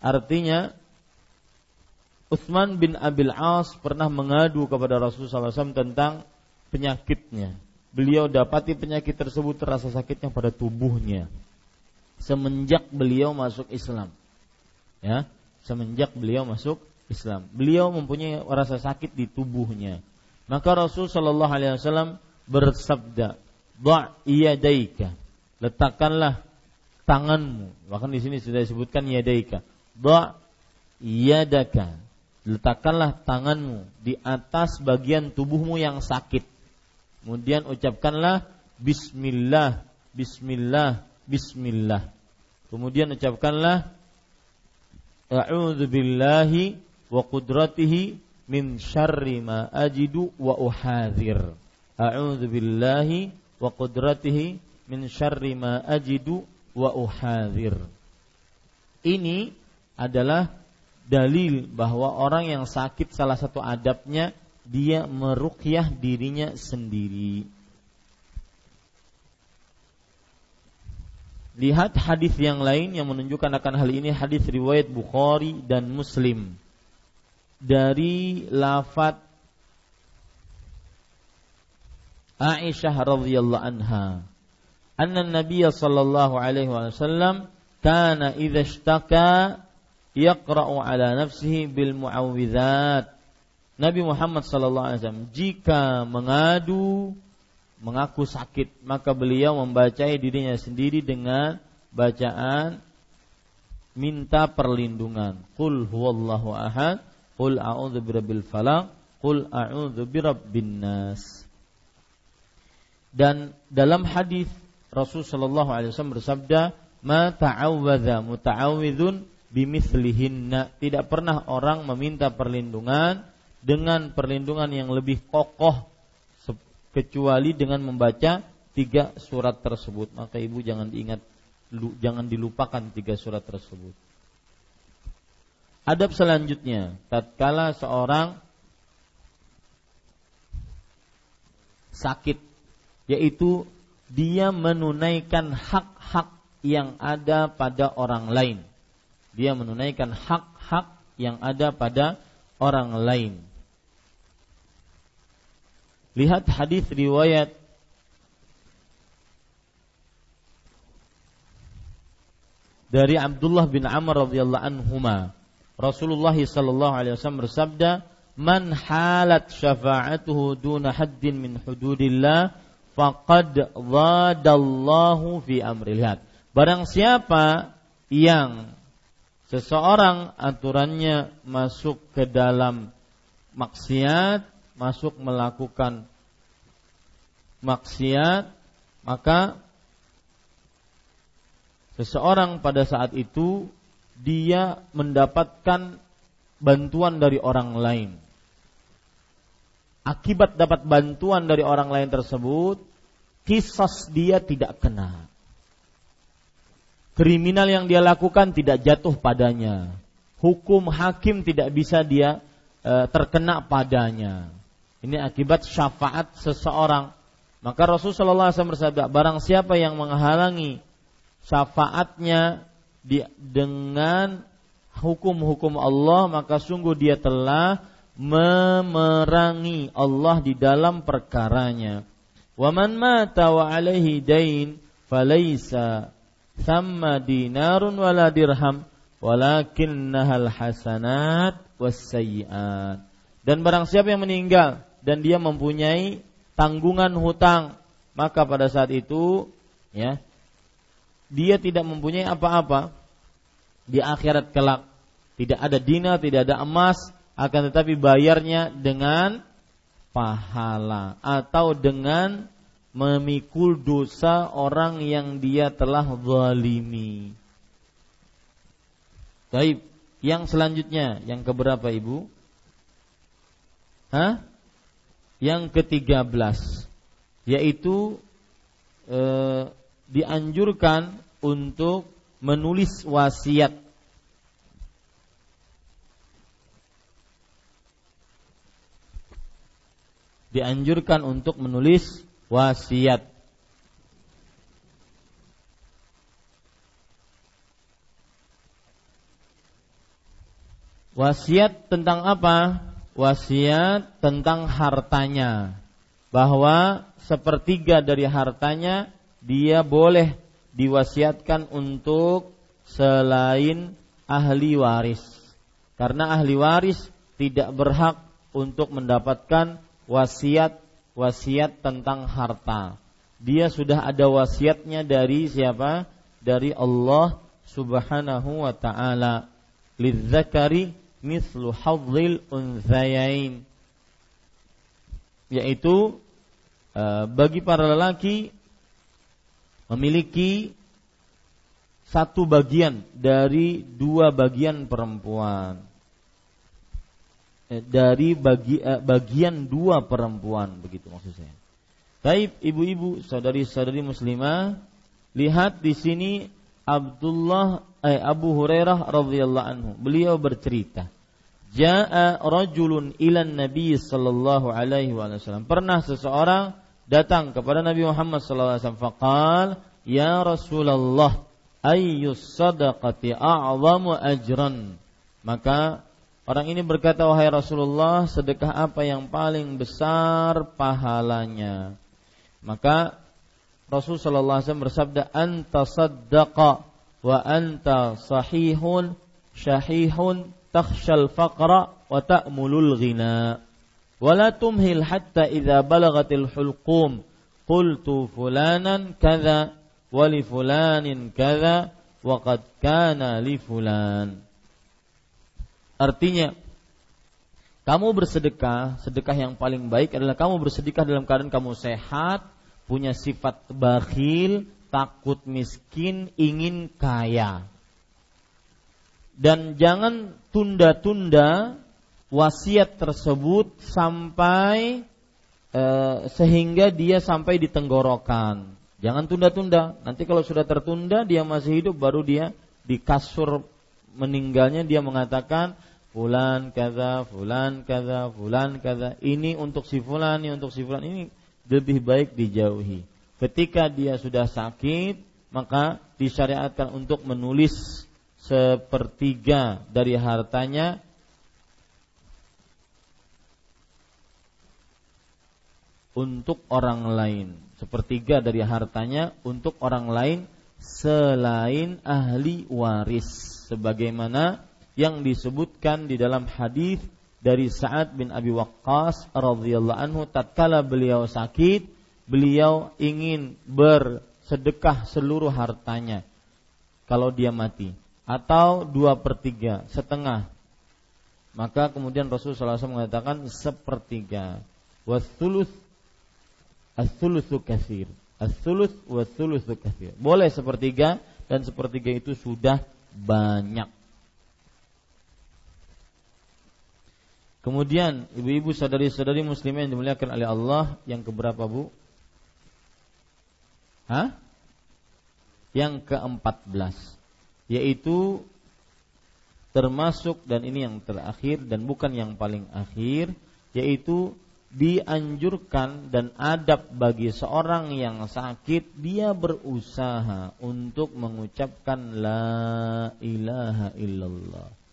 S1: Artinya Utsman bin Abil As pernah mengadu kepada Rasulullah SAW tentang penyakitnya. Beliau dapati penyakit tersebut terasa sakitnya pada tubuhnya semenjak beliau masuk Islam. Ya, semenjak beliau masuk Islam. Beliau mempunyai rasa sakit di tubuhnya. Maka Rasul Shallallahu Alaihi Wasallam bersabda, "Ba' yadaika." Letakkanlah tanganmu. Bahkan di sini sudah disebutkan yadaika. Ba' yadaka. Letakkanlah tanganmu di atas bagian tubuhmu yang sakit. Kemudian ucapkanlah Bismillah, Bismillah, Bismillah. Kemudian ucapkanlah A'udzu billahi wa qudratihi min syarri ma ajidu wa uhadzir. A'udzu billahi wa qudratihi min syarri ma ajidu wa uhadzir. Ini adalah dalil bahwa orang yang sakit salah satu adabnya dia merukyah dirinya sendiri. Lihat hadis yang lain yang menunjukkan akan hal ini hadis riwayat Bukhari dan Muslim dari lafat Aisyah radhiyallahu anha anna Nabi sallallahu alaihi wasallam kana idza ishtaka yaqra'u ala nafsihi bil muawwidzat Nabi Muhammad sallallahu alaihi wasallam jika mengadu mengaku sakit maka beliau membacai dirinya sendiri dengan bacaan minta perlindungan qul huwallahu ahad Qul a'udzu birabbil falaq, qul a'udzu birabbin nas. Dan dalam hadis Rasul sallallahu alaihi wasallam bersabda, "Ma ta'awwadza muta'awwidzun bimithlihinna." Tidak pernah orang meminta perlindungan dengan perlindungan yang lebih kokoh kecuali dengan membaca tiga surat tersebut. Maka ibu jangan diingat jangan dilupakan tiga surat tersebut. Adab selanjutnya, tatkala seorang sakit, yaitu dia menunaikan hak-hak yang ada pada orang lain. Dia menunaikan hak-hak yang ada pada orang lain. Lihat hadis riwayat dari Abdullah bin Amr radhiyallahu anhuma Rasulullah sallallahu alaihi wasallam bersabda, "Man halat syafa'atuhu duna haddin min hududillah faqad ghadallahu fi amri." Lihat, barang siapa yang seseorang aturannya masuk ke dalam maksiat, masuk melakukan maksiat, maka seseorang pada saat itu dia mendapatkan bantuan dari orang lain. akibat dapat bantuan dari orang lain tersebut, kisos dia tidak kena. Kriminal yang dia lakukan tidak jatuh padanya. Hukum hakim tidak bisa dia e, terkena padanya. Ini akibat syafaat seseorang. Maka Rasulullah SAW bersabda, barang siapa yang menghalangi syafaatnya di, dengan hukum-hukum Allah, maka sungguh dia telah memerangi Allah di dalam perkaranya. Wa man mata wa alaihi dain falaysa thamma dinarun wala dirham walakinnahal hasanat wassayiat. Dan barang siapa yang meninggal dan dia mempunyai tanggungan hutang, maka pada saat itu ya dia tidak mempunyai apa-apa di akhirat kelak. Tidak ada dina, tidak ada emas, akan tetapi bayarnya dengan pahala atau dengan memikul dosa orang yang dia telah zalimi. Baik, yang selanjutnya, yang keberapa Ibu? Hah? Yang ketiga belas, yaitu e, dianjurkan untuk menulis wasiat dianjurkan untuk menulis wasiat. Wasiat tentang apa? Wasiat tentang hartanya. Bahwa sepertiga dari hartanya dia boleh diwasiatkan untuk selain ahli waris. Karena ahli waris tidak berhak untuk mendapatkan wasiat wasiat tentang harta. Dia sudah ada wasiatnya dari siapa? Dari Allah Subhanahu wa taala. Lidzakari mislu hadzil unthayain. Yaitu e, bagi para lelaki memiliki satu bagian dari dua bagian perempuan. Eh, dari bagi, eh, bagian dua perempuan begitu maksud saya. Taib ibu-ibu, saudari-saudari muslimah, lihat di sini Abdullah eh, Abu Hurairah radhiyallahu anhu. Beliau bercerita, Ja'a rajulun ilan Nabi sallallahu alaihi wasallam. Pernah seseorang datang kepada Nabi Muhammad sallallahu alaihi wasallam faqal, "Ya Rasulullah, ayyus sadaqati a'zamu ajran?" Maka Orang ini berkata, "Wahai Rasulullah, sedekah apa yang paling besar pahalanya?" Maka Rasul sallallahu alaihi wasallam bersabda, "Anta saddaqa wa anta sahihun syahihun takhshal faqra wa ta'mulul ghina." Wala tumhil hatta idza balagatil hulqum qultu fulanan kaza, wa li fulanin kadza wa qad kana li. Artinya kamu bersedekah, sedekah yang paling baik adalah kamu bersedekah dalam keadaan kamu sehat, punya sifat bakhil, takut miskin, ingin kaya. Dan jangan tunda-tunda wasiat tersebut sampai e, sehingga dia sampai di tenggorokan. Jangan tunda-tunda. Nanti kalau sudah tertunda dia masih hidup baru dia di kasur meninggalnya dia mengatakan fulan kaza, fulan kaza, fulan kaza. Ini untuk si fulan, ini untuk si fulan. Ini lebih baik dijauhi. Ketika dia sudah sakit, maka disyariatkan untuk menulis sepertiga dari hartanya untuk orang lain. Sepertiga dari hartanya untuk orang lain selain ahli waris sebagaimana yang disebutkan di dalam hadis dari Sa'ad bin Abi Waqqas radhiyallahu anhu tatkala beliau sakit beliau ingin bersedekah seluruh hartanya kalau dia mati atau dua per tiga setengah. Maka kemudian Rasulullah SAW mengatakan sepertiga. Wasulus as-sulusu kasir as-sulus was-sulusu kasir boleh sepertiga dan sepertiga itu sudah banyak. Kemudian ibu-ibu saudari-saudari muslimah yang dimuliakan oleh Allah yang keberapa Bu? Hah? Yang ke-14 yaitu termasuk dan ini yang terakhir dan bukan yang paling akhir yaitu dianjurkan dan adab bagi seorang yang sakit dia berusaha untuk mengucapkan la ilaha illallah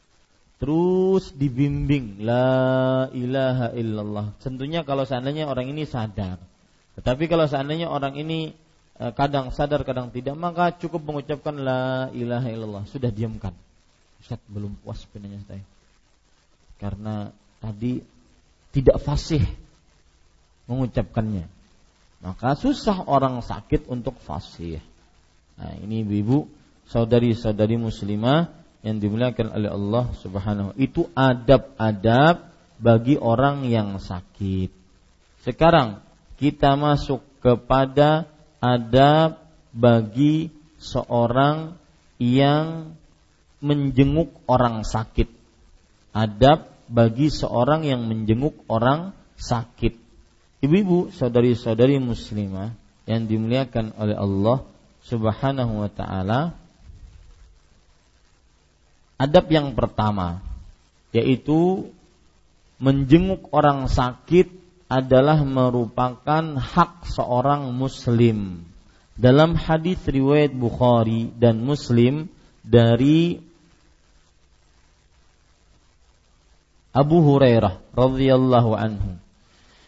S1: terus dibimbing la ilaha illallah. Tentunya kalau seandainya orang ini sadar. Tetapi kalau seandainya orang ini eh, kadang sadar kadang tidak maka cukup mengucapkan la ilaha illallah. Sudah diamkan. Ustaz belum puas penanya saya. Karena tadi tidak fasih mengucapkannya. Maka susah orang sakit untuk fasih. Nah, ini ibu-ibu, saudari-saudari muslimah yang dimuliakan oleh Allah Subhanahu itu adab-adab bagi orang yang sakit. Sekarang kita masuk kepada adab bagi seorang yang menjenguk orang sakit. Adab bagi seorang yang menjenguk orang sakit. Ibu-ibu, saudari-saudari muslimah yang dimuliakan oleh Allah Subhanahu wa taala, adab yang pertama yaitu menjenguk orang sakit adalah merupakan hak seorang muslim. Dalam hadis riwayat Bukhari dan Muslim dari Abu Hurairah radhiyallahu anhu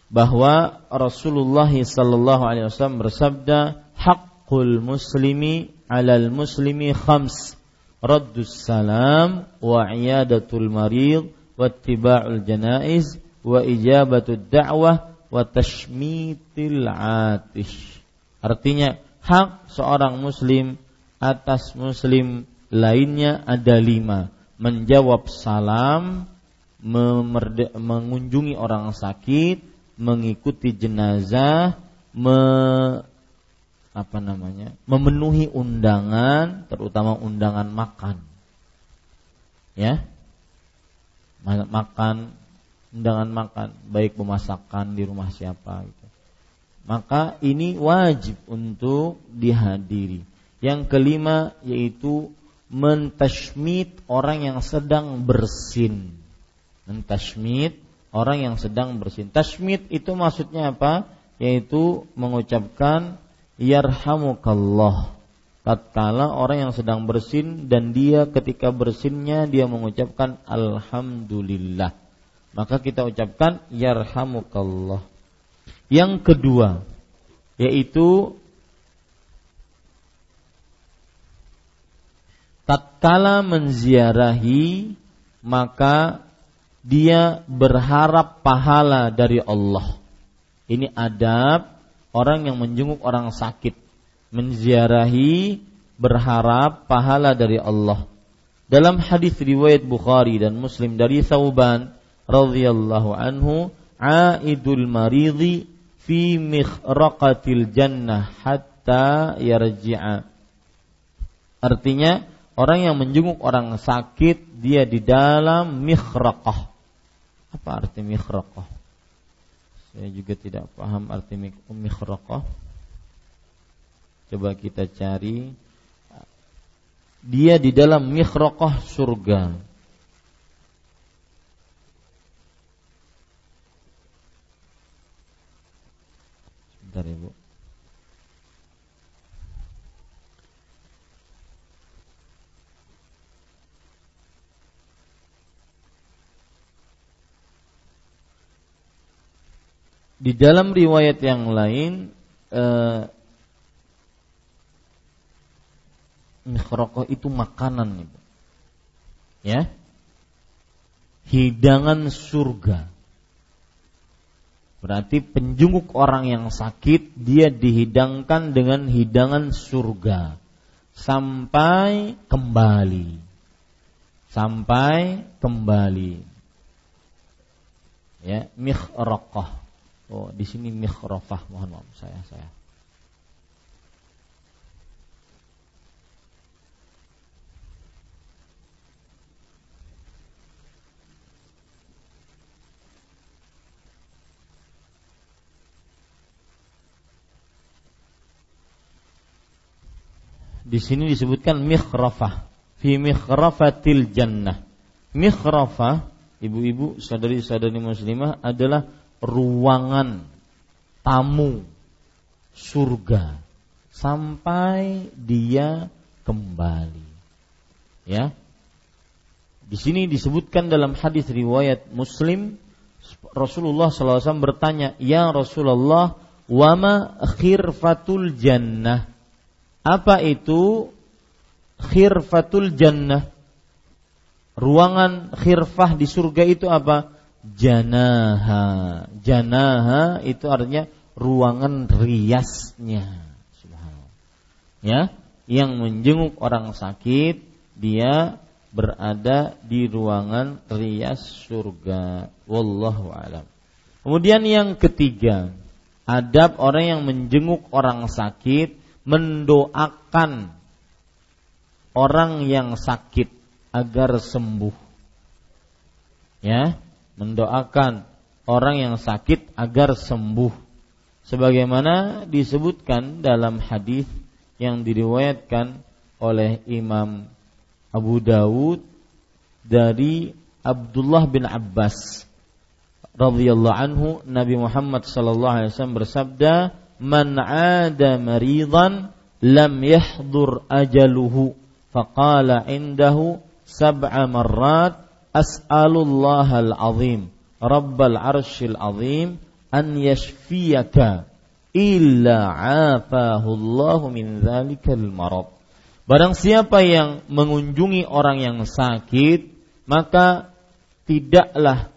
S1: bahwa Rasulullah sallallahu alaihi wasallam bersabda haqqul muslimi 'alal muslimi khams raddus salam wa iyadatul marid wa ittiba'ul janaiz wa ijabatud da'wah wa tashmitil atish. Artinya hak seorang muslim atas muslim lainnya ada lima. Menjawab salam mengunjungi orang sakit mengikuti jenazah, me, apa namanya, memenuhi undangan, terutama undangan makan, ya, makan, undangan makan, baik pemasakan di rumah siapa, gitu. maka ini wajib untuk dihadiri. Yang kelima yaitu mentashmit orang yang sedang bersin. Mentashmit orang yang sedang bersin. Tashmid itu maksudnya apa? Yaitu mengucapkan yarhamukallah. Tatkala orang yang sedang bersin dan dia ketika bersinnya dia mengucapkan alhamdulillah. Maka kita ucapkan yarhamukallah. Yang kedua yaitu tatkala menziarahi maka dia berharap pahala dari Allah. Ini adab orang yang menjenguk orang sakit, menziarahi berharap pahala dari Allah. Dalam hadis riwayat Bukhari dan Muslim dari Sauban radhiyallahu anhu, aidul maridi fi mikhraqatil jannah hatta yarji'a. Artinya orang yang menjenguk orang sakit dia di dalam mikhraqah apa arti mikhraqah? Saya juga tidak paham arti mikhraqah. Coba kita cari dia di dalam mikhraqah surga. Sebentar Ibu. Di dalam riwayat yang lain eh, itu makanan Ibu. Ya. Hidangan surga. Berarti penjunguk orang yang sakit dia dihidangkan dengan hidangan surga sampai kembali. Sampai kembali. Ya, mikhraqah Oh, di sini mikrofah. mohon maaf saya saya. Di sini disebutkan mikrofah. fi mikhrafatil jannah. Mikrofah, ibu-ibu, saudari-saudari muslimah adalah ruangan tamu surga sampai dia kembali. Ya. Di sini disebutkan dalam hadis riwayat Muslim Rasulullah SAW bertanya, "Ya Rasulullah, wama khirfatul jannah?" Apa itu khirfatul jannah? Ruangan khirfah di surga itu apa? Janaha. Janaha itu artinya ruangan riasnya. Ya, yang menjenguk orang sakit, dia berada di ruangan rias surga. Wallahu alam. Kemudian yang ketiga, adab orang yang menjenguk orang sakit mendoakan orang yang sakit agar sembuh. Ya, mendoakan orang yang sakit agar sembuh. Sebagaimana disebutkan dalam hadis yang diriwayatkan oleh Imam Abu Dawud dari Abdullah bin Abbas radhiyallahu anhu Nabi Muhammad sallallahu alaihi wasallam bersabda man ada maridan lam yahdur ajaluhu faqala indahu sab'a marrat as'alullah al-azim rabbal arshil azim. An yashfiyaka illa afahu Allah min dzalikal marad. Barang siapa yang mengunjungi orang yang sakit maka tidaklah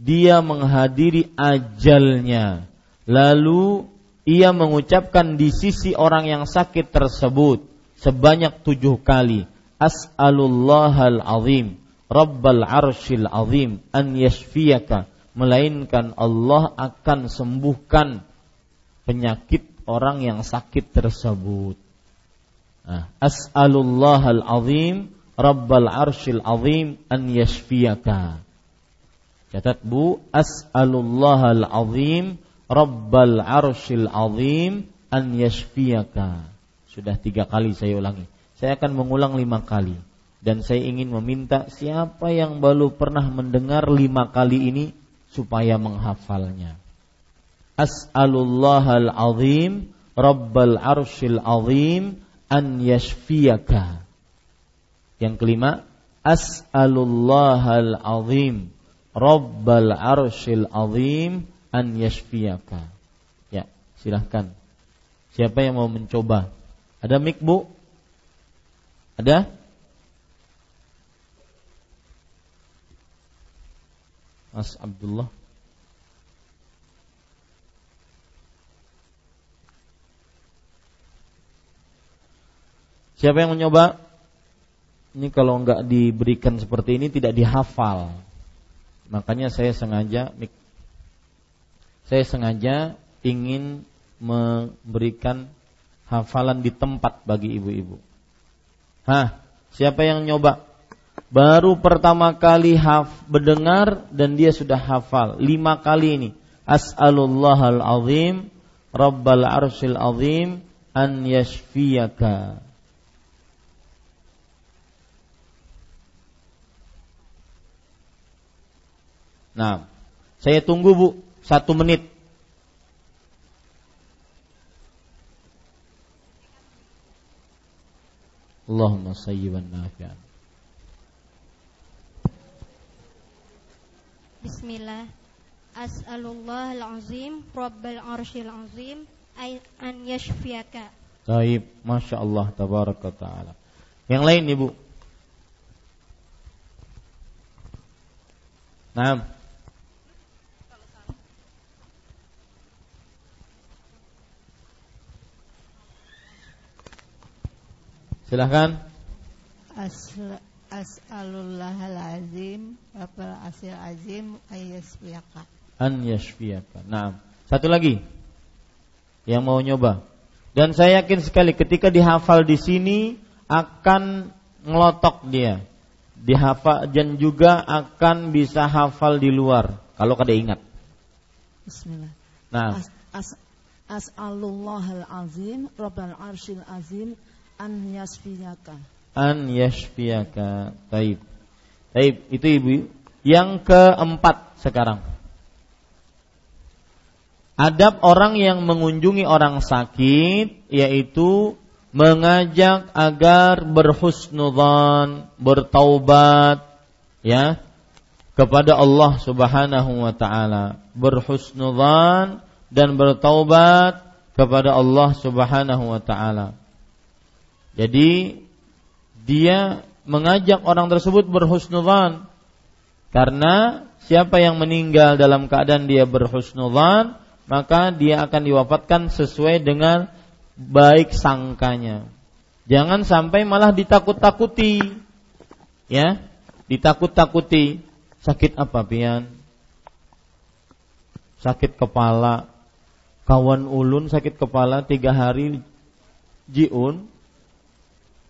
S1: dia menghadiri ajalnya. Lalu ia mengucapkan di sisi orang yang sakit tersebut sebanyak tujuh kali as'alullahal azim rabbal arshil azim an yashfiyaka melainkan Allah akan sembuhkan penyakit orang yang sakit tersebut nah, as'alullahal azim rabbal arshil azim an yashfiyaka catat Bu as'alullahal azim Rabbal arshil azim an yashfiyaka. Sudah tiga kali saya ulangi. Saya akan mengulang lima kali. Dan saya ingin meminta siapa yang baru pernah mendengar lima kali ini supaya menghafalnya. As'alullahal azim Rabbal arshil azim an yashfiyaka. Yang kelima, As'alullahal azim Rabbal arshil azim an yashfiyaka. Ya, silahkan. Siapa yang mau mencoba? Ada mik bu? Ada? Mas Abdullah. Siapa yang mencoba? Ini kalau nggak diberikan seperti ini tidak dihafal. Makanya saya sengaja saya sengaja ingin memberikan hafalan di tempat bagi ibu-ibu. Hah, siapa yang nyoba? Baru pertama kali haf mendengar dan dia sudah hafal lima kali ini. As'alullah al-azim Rabbal arshil azim an yashfiyaka. Nah, saya tunggu Bu satu menit. Allahumma sayyiban nafi'an.
S2: Bismillah. As'alullah al-azim Rabbal arshil azim an yashfiyaka.
S1: Taib, Masya Allah, Tabaraka Ta'ala. Yang lain Ibu. Nah. Silahkan.
S3: As'alullahal azim Rabbal asil azim Ayyasfiyaka
S1: An yashfiyaka. Nah Satu lagi Yang mau nyoba. Dan saya yakin sekali ketika dihafal di sini Akan ngelotok dia. Dihafal dan juga akan bisa hafal di luar Kalau kada ingat.
S3: Bismillah.
S1: Nah
S3: As, as, As'alullahal azim Rabbal arshil azim An yasfiyaka.
S1: An yashfiyaka. Taib. Taib, itu Ibu. Yang keempat sekarang. Adab orang yang mengunjungi orang sakit yaitu mengajak agar berhusnudzan, bertaubat ya kepada Allah Subhanahu wa taala, berhusnudzan dan bertaubat kepada Allah Subhanahu wa taala. Jadi dia mengajak orang tersebut berhusnudzan karena siapa yang meninggal dalam keadaan dia berhusnudzan maka dia akan diwafatkan sesuai dengan baik sangkanya. Jangan sampai malah ditakut-takuti. Ya, ditakut-takuti. Sakit apa, Pian? Sakit kepala. Kawan ulun sakit kepala tiga hari jiun.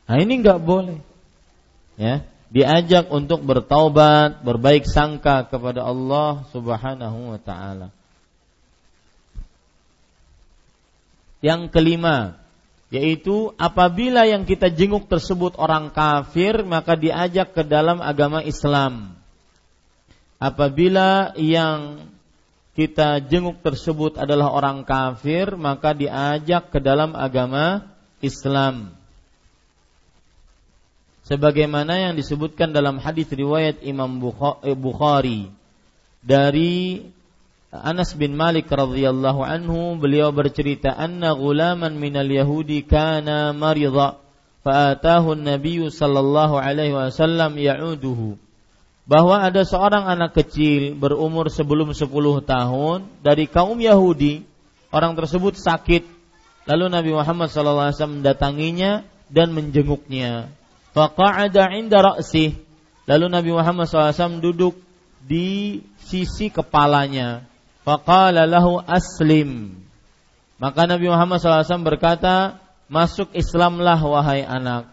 S1: Nah ini nggak boleh. Ya, diajak untuk bertaubat, berbaik sangka kepada Allah Subhanahu wa taala. Yang kelima, yaitu apabila yang kita jenguk tersebut orang kafir, maka diajak ke dalam agama Islam. Apabila yang kita jenguk tersebut adalah orang kafir, maka diajak ke dalam agama Islam. Sebagaimana yang disebutkan dalam hadis riwayat Imam Bukhari dari Anas bin Malik radhiyallahu anhu beliau bercerita anna ghulaman minal yahudi kana marida fa'atahu an-nabiy sallallahu alaihi wasallam ya'uduhu. Bahwa ada seorang anak kecil berumur sebelum 10 tahun dari kaum Yahudi orang tersebut sakit. Lalu Nabi Muhammad sallallahu alaihi wasallam mendatanginya dan menjenguknya faqa'ada 'inda ra'sih lalu Nabi Muhammad SAW duduk di sisi kepalanya Faqala lahu aslim. Maka Nabi Muhammad SAW berkata, masuk Islamlah wahai anak.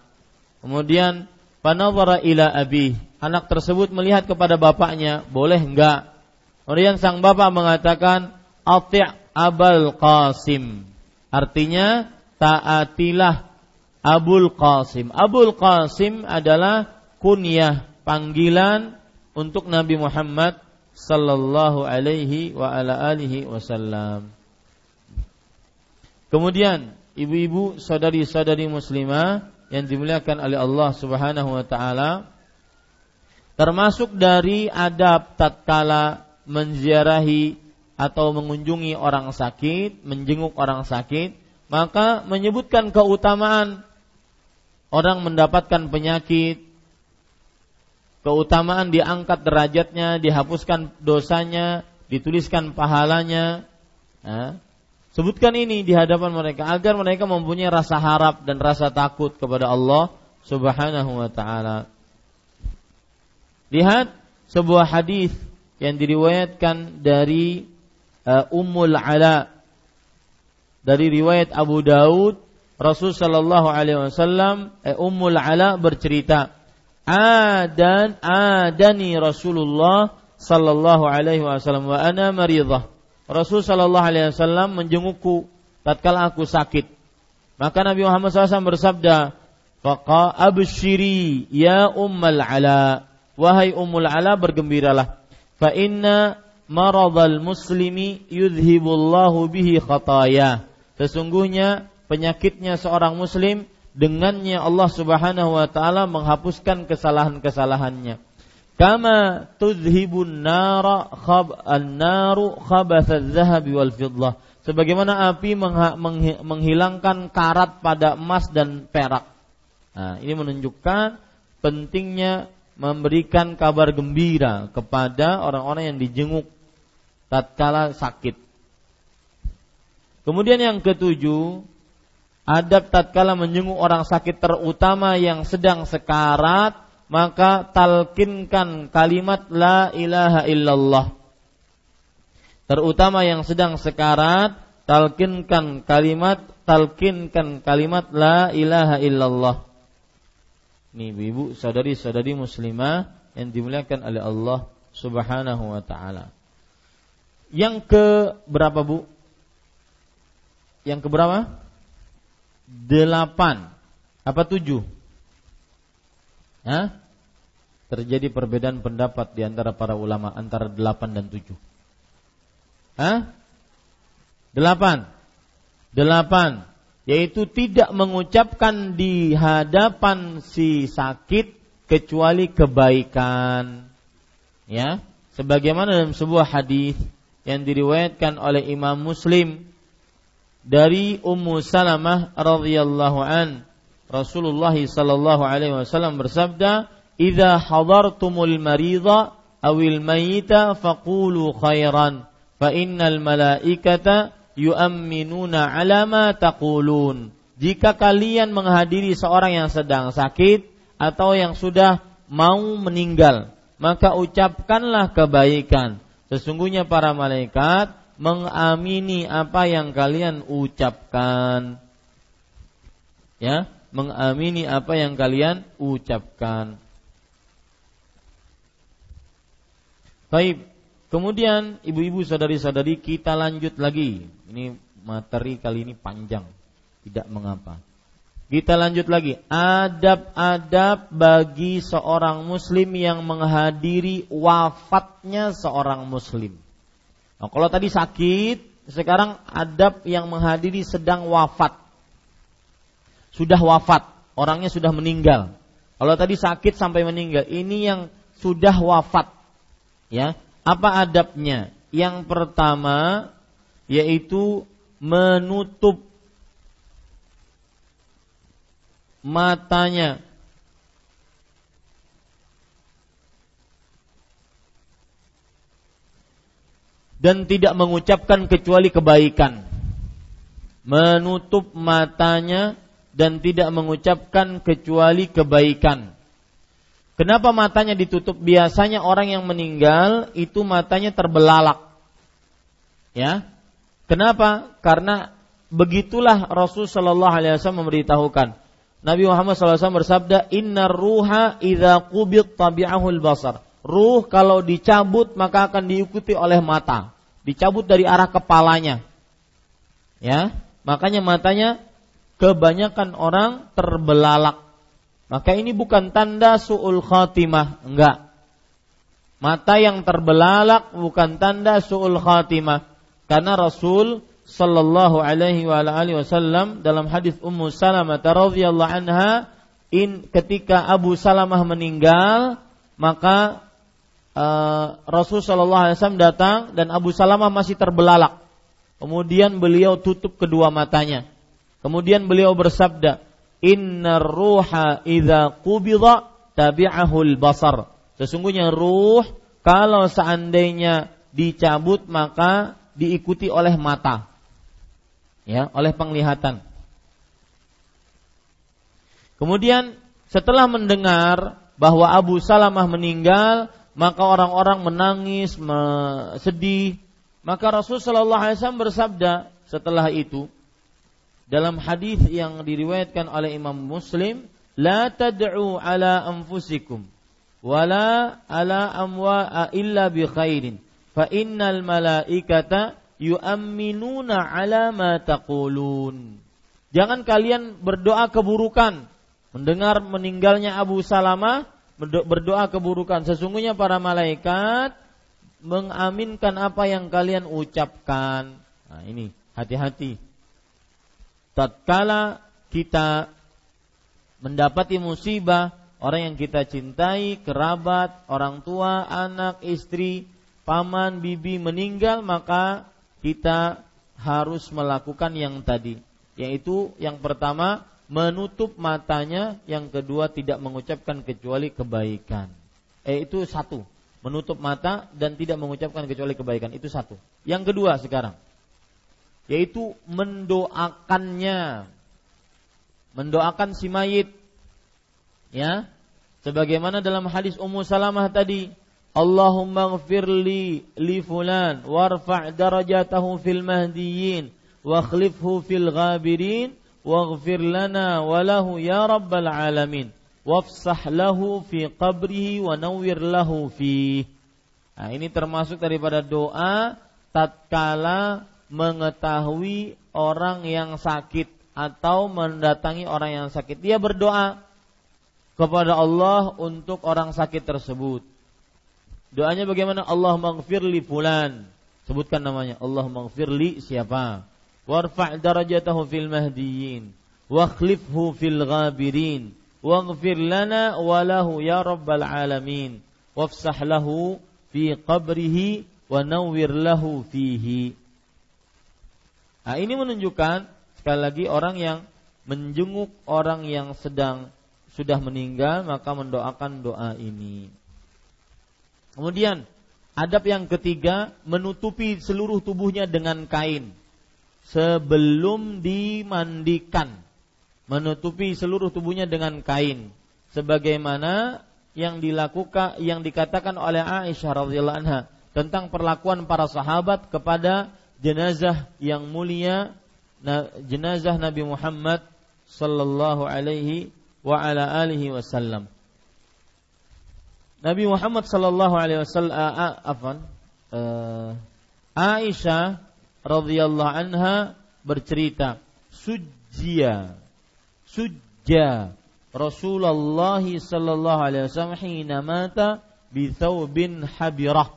S1: Kemudian panawara ila abi. Anak tersebut melihat kepada bapaknya, boleh enggak? Kemudian sang bapak mengatakan, ati' abul qasim. Artinya, taatilah Abul Qasim. Abul Qasim adalah kunyah panggilan untuk Nabi Muhammad sallallahu alaihi wa ala alihi wasallam. Kemudian ibu-ibu saudari-saudari muslimah yang dimuliakan oleh Allah Subhanahu wa taala termasuk dari adab tatkala menziarahi atau mengunjungi orang sakit, menjenguk orang sakit, maka menyebutkan keutamaan orang mendapatkan penyakit, keutamaan diangkat derajatnya, dihapuskan dosanya, dituliskan pahalanya. Nah, sebutkan ini di hadapan mereka agar mereka mempunyai rasa harap dan rasa takut kepada Allah Subhanahu wa taala. Lihat sebuah hadis yang diriwayatkan dari uh, Ummul Ala dari riwayat Abu Daud Rasul sallallahu alaihi wasallam eh, Ummul Ala bercerita adan adani Rasulullah sallallahu alaihi wasallam wa ana maridah. Rasul sallallahu alaihi wasallam menjengukku tatkala aku sakit. Maka Nabi Muhammad SAW bersabda, "Faqa abshiri ya ummal ala." Wahai ummul ala bergembiralah. Fa inna maradal muslimi yudhibullahu bihi khataya. Sesungguhnya penyakitnya seorang muslim dengannya Allah Subhanahu wa taala menghapuskan kesalahan-kesalahannya. Kama tudhibun nara khab an-naru khabath wal fiddah. Sebagaimana api menghilangkan karat pada emas dan perak. Nah, ini menunjukkan pentingnya memberikan kabar gembira kepada orang-orang yang dijenguk tatkala sakit. Kemudian yang ketujuh, adab tatkala menjenguk orang sakit terutama yang sedang sekarat maka talkinkan kalimat la ilaha illallah terutama yang sedang sekarat talkinkan kalimat talkinkan kalimat la ilaha illallah ini ibu saudari-saudari muslimah yang dimuliakan oleh Allah Subhanahu wa taala. Yang ke berapa Bu? Yang ke berapa? Delapan. Apa tujuh? Hah? Terjadi perbedaan pendapat di antara para ulama antara delapan dan tujuh. Hah? Delapan. Delapan. Yaitu tidak mengucapkan di hadapan si sakit kecuali kebaikan. Ya, sebagaimana dalam sebuah hadis yang diriwayatkan oleh Imam Muslim dari Ummu Salamah radhiyallahu an Rasulullah sallallahu alaihi wasallam bersabda, "Idza hadartumul marida awil mayyita faqulu khairan fa innal malaikata yu'minuna ala ma taqulun." Jika kalian menghadiri seorang yang sedang sakit atau yang sudah mau meninggal, maka ucapkanlah kebaikan. Sesungguhnya para malaikat mengamini apa yang kalian ucapkan. Ya, mengamini apa yang kalian ucapkan. Baik, kemudian ibu-ibu saudari-saudari kita lanjut lagi. Ini materi kali ini panjang, tidak mengapa. Kita lanjut lagi. Adab-adab bagi seorang muslim yang menghadiri wafatnya seorang muslim. Nah, kalau tadi sakit, sekarang adab yang menghadiri sedang wafat. Sudah wafat, orangnya sudah meninggal. Kalau tadi sakit sampai meninggal, ini yang sudah wafat. Ya, apa adabnya? Yang pertama yaitu menutup matanya. Dan tidak mengucapkan kecuali kebaikan. Menutup matanya dan tidak mengucapkan kecuali kebaikan. Kenapa matanya ditutup? Biasanya orang yang meninggal itu matanya terbelalak. Ya. Kenapa? Karena begitulah Rasul Shallallahu Alaihi Wasallam memberitahukan Nabi Muhammad SAW bersabda, Inna ruha idha kubit tabi'ahul basar. Ruh kalau dicabut maka akan diikuti oleh mata. Dicabut dari arah kepalanya. Ya, makanya matanya kebanyakan orang terbelalak. Maka ini bukan tanda su'ul khatimah, enggak. Mata yang terbelalak bukan tanda su'ul khatimah. Karena Rasul sallallahu alaihi wa alihi wasallam dalam hadis Ummu Salamah radhiyallahu anha in ketika Abu Salamah meninggal maka uh, Rasul sallallahu alaihi wasallam datang dan Abu Salamah masih terbelalak. Kemudian beliau tutup kedua matanya. Kemudian beliau bersabda, "Innar ruha idza qubida tabi'ahul basar." Sesungguhnya ruh kalau seandainya dicabut maka diikuti oleh mata ya oleh penglihatan. Kemudian setelah mendengar bahwa Abu Salamah meninggal, maka orang-orang menangis, sedih. Maka Rasul Shallallahu Alaihi Wasallam bersabda setelah itu dalam hadis yang diriwayatkan oleh Imam Muslim, la tad'u ala anfusikum wala ala amwa illa bi khairin fa innal malaikata yu'amminuna ala ma taqulun. Jangan kalian berdoa keburukan. Mendengar meninggalnya Abu Salamah, berdoa keburukan. Sesungguhnya para malaikat mengaminkan apa yang kalian ucapkan. Nah, ini hati-hati. Tatkala kita mendapati musibah, orang yang kita cintai, kerabat, orang tua, anak, istri, paman, bibi meninggal, maka kita harus melakukan yang tadi, yaitu yang pertama menutup matanya, yang kedua tidak mengucapkan kecuali kebaikan. Eh itu satu, menutup mata dan tidak mengucapkan kecuali kebaikan. Itu satu. Yang kedua sekarang, yaitu mendoakannya, mendoakan si mayit, ya, sebagaimana dalam hadis Ummu Salamah tadi, Allahumma gfir li fulan warfa' darajatahu fil mahdiyyin wa khlifhu fil ghabirin lana wa lahu ya rabbal alamin wafsah lahu fi qabrihi wa nawwir lahu fi Nah, ini termasuk daripada doa tatkala mengetahui orang yang sakit atau mendatangi orang yang sakit. Dia berdoa kepada Allah untuk orang sakit tersebut. Doanya bagaimana? Allah maghfirli fulan. Sebutkan namanya. Allah maghfirli siapa? Warfa' darajatahu fil mahdiyin. Wakhlifhu fil ghabirin. Waghfir lana walahu ya rabbal alamin. Wafsah lahu fi qabrihi wa nawwir lahu fihi. Nah, ini menunjukkan sekali lagi orang yang menjenguk orang yang sedang sudah meninggal maka mendoakan doa ini. Kemudian adab yang ketiga menutupi seluruh tubuhnya dengan kain sebelum dimandikan. Menutupi seluruh tubuhnya dengan kain sebagaimana yang dilakukan yang dikatakan oleh Aisyah radhiyallahu anha tentang perlakuan para sahabat kepada jenazah yang mulia jenazah Nabi Muhammad sallallahu alaihi wa ala alihi wasallam. Nabi Muhammad sallallahu alaihi wasallam uh, Aisyah radhiyallahu anha bercerita sujja sujja Rasulullah sallallahu alaihi wasallam hina mata bi thawbin habirah.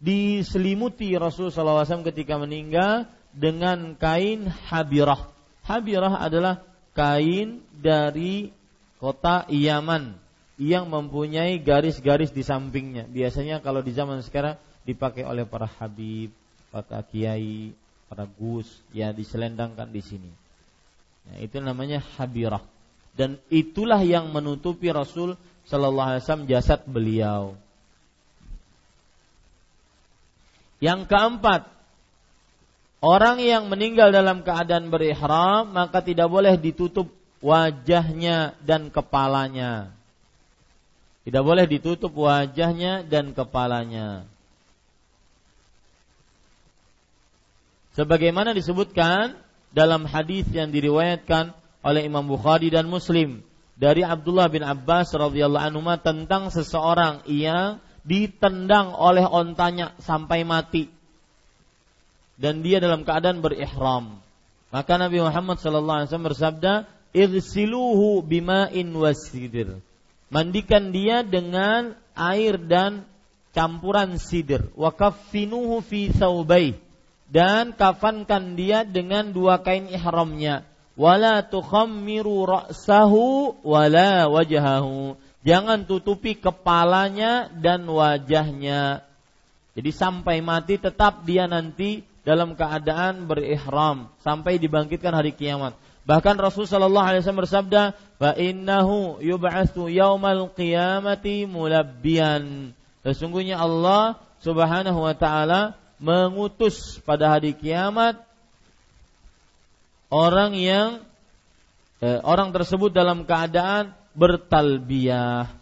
S1: Diselimuti Rasul sallallahu alaihi wasallam ketika meninggal dengan kain habirah. Habirah adalah kain dari kota Yaman yang mempunyai garis-garis di sampingnya. Biasanya kalau di zaman sekarang dipakai oleh para habib, para kiai, para gus, ya diselendangkan di sini. Nah, itu namanya habirah. Dan itulah yang menutupi Rasul Shallallahu Alaihi Wasallam jasad beliau. Yang keempat, orang yang meninggal dalam keadaan berihram maka tidak boleh ditutup wajahnya dan kepalanya. Tidak boleh ditutup wajahnya dan kepalanya. Sebagaimana disebutkan dalam hadis yang diriwayatkan oleh Imam Bukhari dan Muslim dari Abdullah bin Abbas radhiyallahu anhu tentang seseorang yang ditendang oleh ontanya sampai mati dan dia dalam keadaan berihram. Maka Nabi Muhammad sallallahu alaihi wasallam bersabda, Igsiluhu bima'in wasidir. Mandikan dia dengan air dan campuran sidir. Wa kaffinuhu fi thawbai. Dan kafankan dia dengan dua kain ihramnya. Wala tukhammiru ra'sahu wala wajahahu. Jangan tutupi kepalanya dan wajahnya. Jadi sampai mati tetap dia nanti dalam keadaan berihram sampai dibangkitkan hari kiamat. Bahkan Rasul sallallahu alaihi wasallam bersabda, "Fa innahu yub'atsu yaumal qiyamati mulabbian." Sesungguhnya Allah Subhanahu wa taala mengutus pada hari kiamat orang yang eh, orang tersebut dalam keadaan bertalbiyah.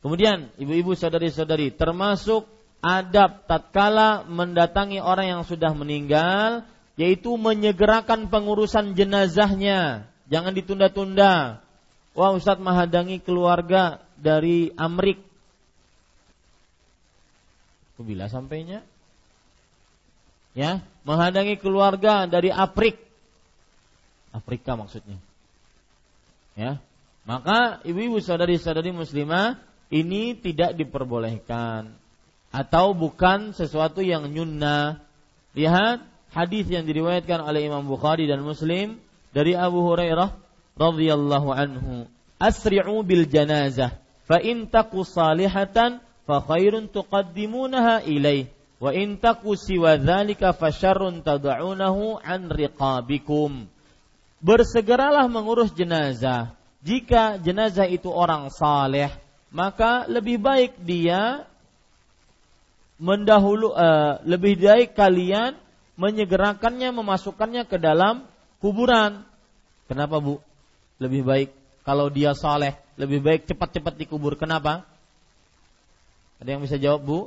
S1: Kemudian ibu-ibu saudari-saudari termasuk adab tatkala mendatangi orang yang sudah meninggal yaitu menyegerakan pengurusan jenazahnya. Jangan ditunda-tunda. Wah Ustadz menghadangi keluarga dari Amrik. Bila sampainya? Ya, menghadangi keluarga dari Afrik. Afrika maksudnya. Ya. Maka ibu-ibu saudari-saudari muslimah ini tidak diperbolehkan atau bukan sesuatu yang nyunnah. Lihat hadis yang diriwayatkan oleh Imam Bukhari dan Muslim dari Abu Hurairah radhiyallahu anhu asri'u bil janazah fa in salihatan fa khairun tuqaddimunaha ilaih wa in taku siwa dzalika fa syarrun tad'unahu an riqabikum bersegeralah mengurus jenazah jika jenazah itu orang saleh maka lebih baik dia mendahulu uh, lebih baik kalian menyegerakannya, memasukkannya ke dalam kuburan. Kenapa bu? Lebih baik kalau dia saleh, lebih baik cepat-cepat dikubur. Kenapa? Ada yang bisa jawab bu?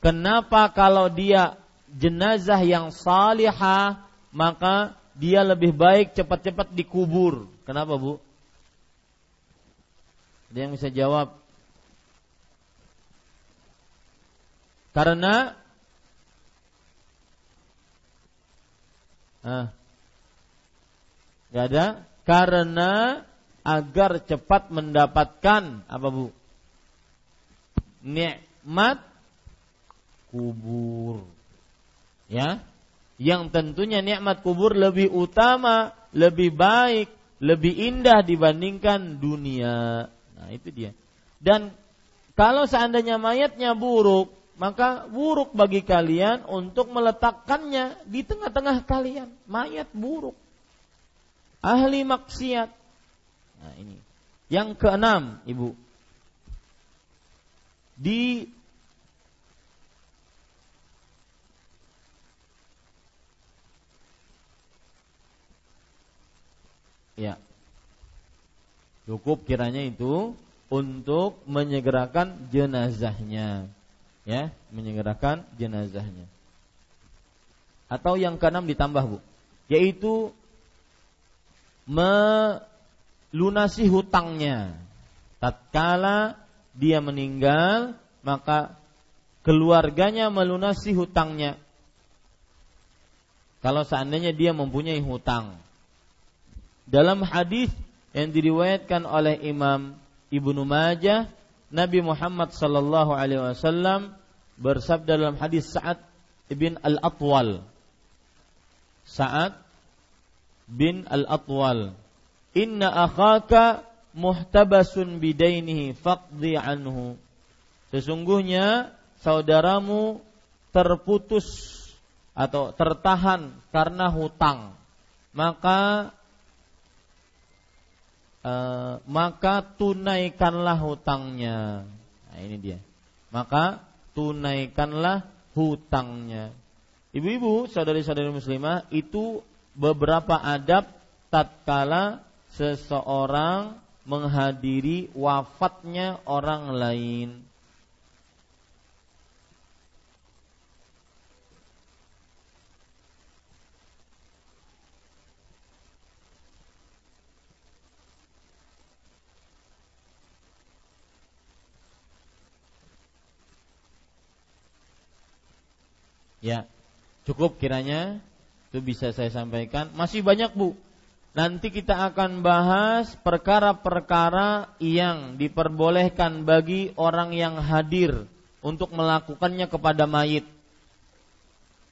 S1: Kenapa kalau dia jenazah yang salihah maka dia lebih baik cepat-cepat dikubur? Kenapa bu? Ada yang bisa jawab? Karena Ah. Gak ada karena agar cepat mendapatkan apa Bu? Nikmat kubur. Ya. Yang tentunya nikmat kubur lebih utama, lebih baik, lebih indah dibandingkan dunia. Nah, itu dia. Dan kalau seandainya mayatnya buruk, maka buruk bagi kalian untuk meletakkannya di tengah-tengah kalian. Mayat buruk. Ahli maksiat. Nah, ini. Yang keenam, Ibu. Di Ya. Cukup kiranya itu untuk menyegerakan jenazahnya. Ya, menyegerakan jenazahnya. Atau yang keenam ditambah, Bu. Yaitu melunasi hutangnya. Tatkala dia meninggal, maka keluarganya melunasi hutangnya. Kalau seandainya dia mempunyai hutang, dalam hadis yang diriwayatkan oleh Imam Ibnu Majah, Nabi Muhammad sallallahu alaihi wasallam bersabda dalam hadis Sa'ad bin Al-Atwal. Sa'ad bin Al-Atwal, "Inna akhaka muhtabasun bidainihi faqdi anhu." Sesungguhnya saudaramu terputus atau tertahan karena hutang. Maka Eh, maka tunaikanlah hutangnya. Nah, ini dia. Maka tunaikanlah hutangnya. Ibu-ibu, saudari-saudari muslimah, itu beberapa adab tatkala seseorang menghadiri wafatnya orang lain. Ya, cukup kiranya itu bisa saya sampaikan. Masih banyak bu. Nanti kita akan bahas perkara-perkara yang diperbolehkan bagi orang yang hadir untuk melakukannya kepada mayit.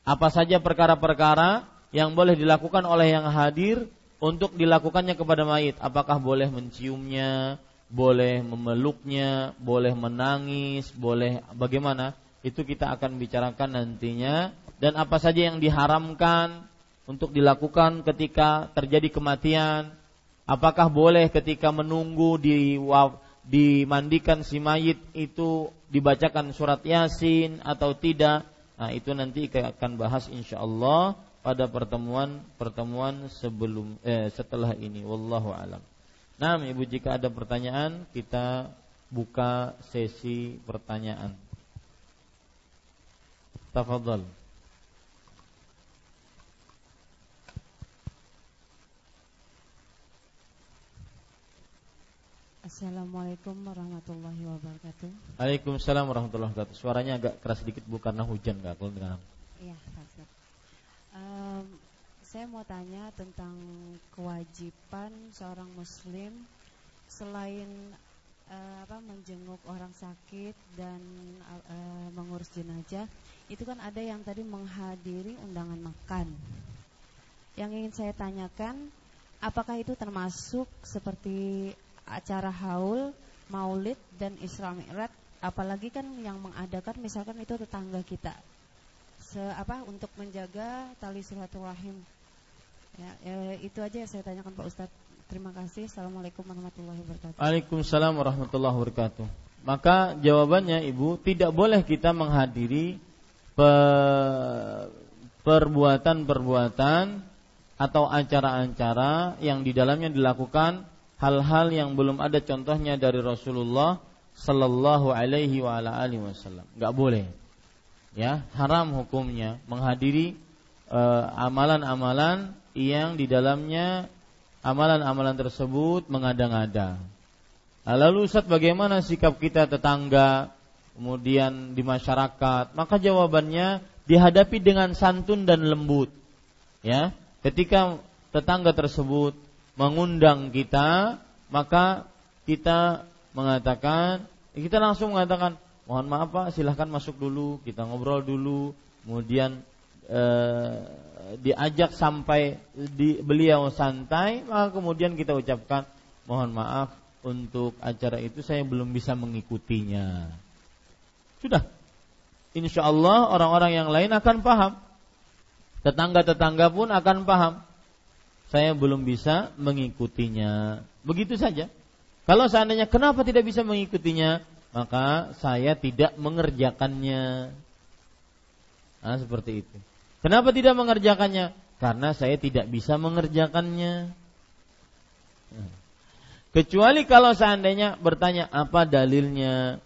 S1: Apa saja perkara-perkara yang boleh dilakukan oleh yang hadir untuk dilakukannya kepada mayit? Apakah boleh menciumnya, boleh memeluknya, boleh menangis, boleh bagaimana? itu kita akan bicarakan nantinya dan apa saja yang diharamkan untuk dilakukan ketika terjadi kematian? Apakah boleh ketika menunggu di dimandikan si mayit itu dibacakan surat yasin atau tidak? Nah itu nanti akan bahas insyaallah pada pertemuan pertemuan sebelum eh, setelah ini. Wallahu alam. Nah ibu jika ada pertanyaan kita buka sesi pertanyaan. Tafadhal.
S3: Assalamualaikum warahmatullahi wabarakatuh.
S1: Waalaikumsalam warahmatullahi wabarakatuh. Suaranya agak keras sedikit bu karena hujan nggak kalau dengar.
S3: Iya, um, saya mau tanya tentang kewajiban seorang muslim selain uh, apa menjenguk orang sakit dan uh, mengurus jenazah itu kan ada yang tadi menghadiri undangan makan. Yang ingin saya tanyakan apakah itu termasuk seperti acara haul, maulid dan Isra Mi'raj apalagi kan yang mengadakan misalkan itu tetangga kita. Se apa untuk menjaga tali silaturahim. Ya, e, itu aja yang saya tanyakan Pak Ustadz. Terima kasih. Assalamualaikum warahmatullahi wabarakatuh.
S1: Waalaikumsalam warahmatullahi wabarakatuh. Maka jawabannya Ibu, tidak boleh kita menghadiri perbuatan-perbuatan atau acara-acara yang di dalamnya dilakukan hal-hal yang belum ada contohnya dari Rasulullah sallallahu alaihi wasallam. Enggak boleh. Ya, haram hukumnya menghadiri eh, amalan-amalan yang di dalamnya amalan-amalan tersebut mengada-ngada. Lalu Ustaz bagaimana sikap kita tetangga, kemudian di masyarakat? Maka jawabannya dihadapi dengan santun dan lembut. Ya, ketika tetangga tersebut mengundang kita, maka kita mengatakan, kita langsung mengatakan, mohon maaf Pak, silahkan masuk dulu, kita ngobrol dulu, kemudian eh, diajak sampai di beliau santai, maka kemudian kita ucapkan, mohon maaf untuk acara itu saya belum bisa mengikutinya. Sudah. Insya Allah orang-orang yang lain akan paham. Tetangga-tetangga pun akan paham. Saya belum bisa mengikutinya. Begitu saja. Kalau seandainya kenapa tidak bisa mengikutinya, maka saya tidak mengerjakannya. Nah, seperti itu. Kenapa tidak mengerjakannya? Karena saya tidak bisa mengerjakannya. Kecuali kalau seandainya bertanya apa dalilnya,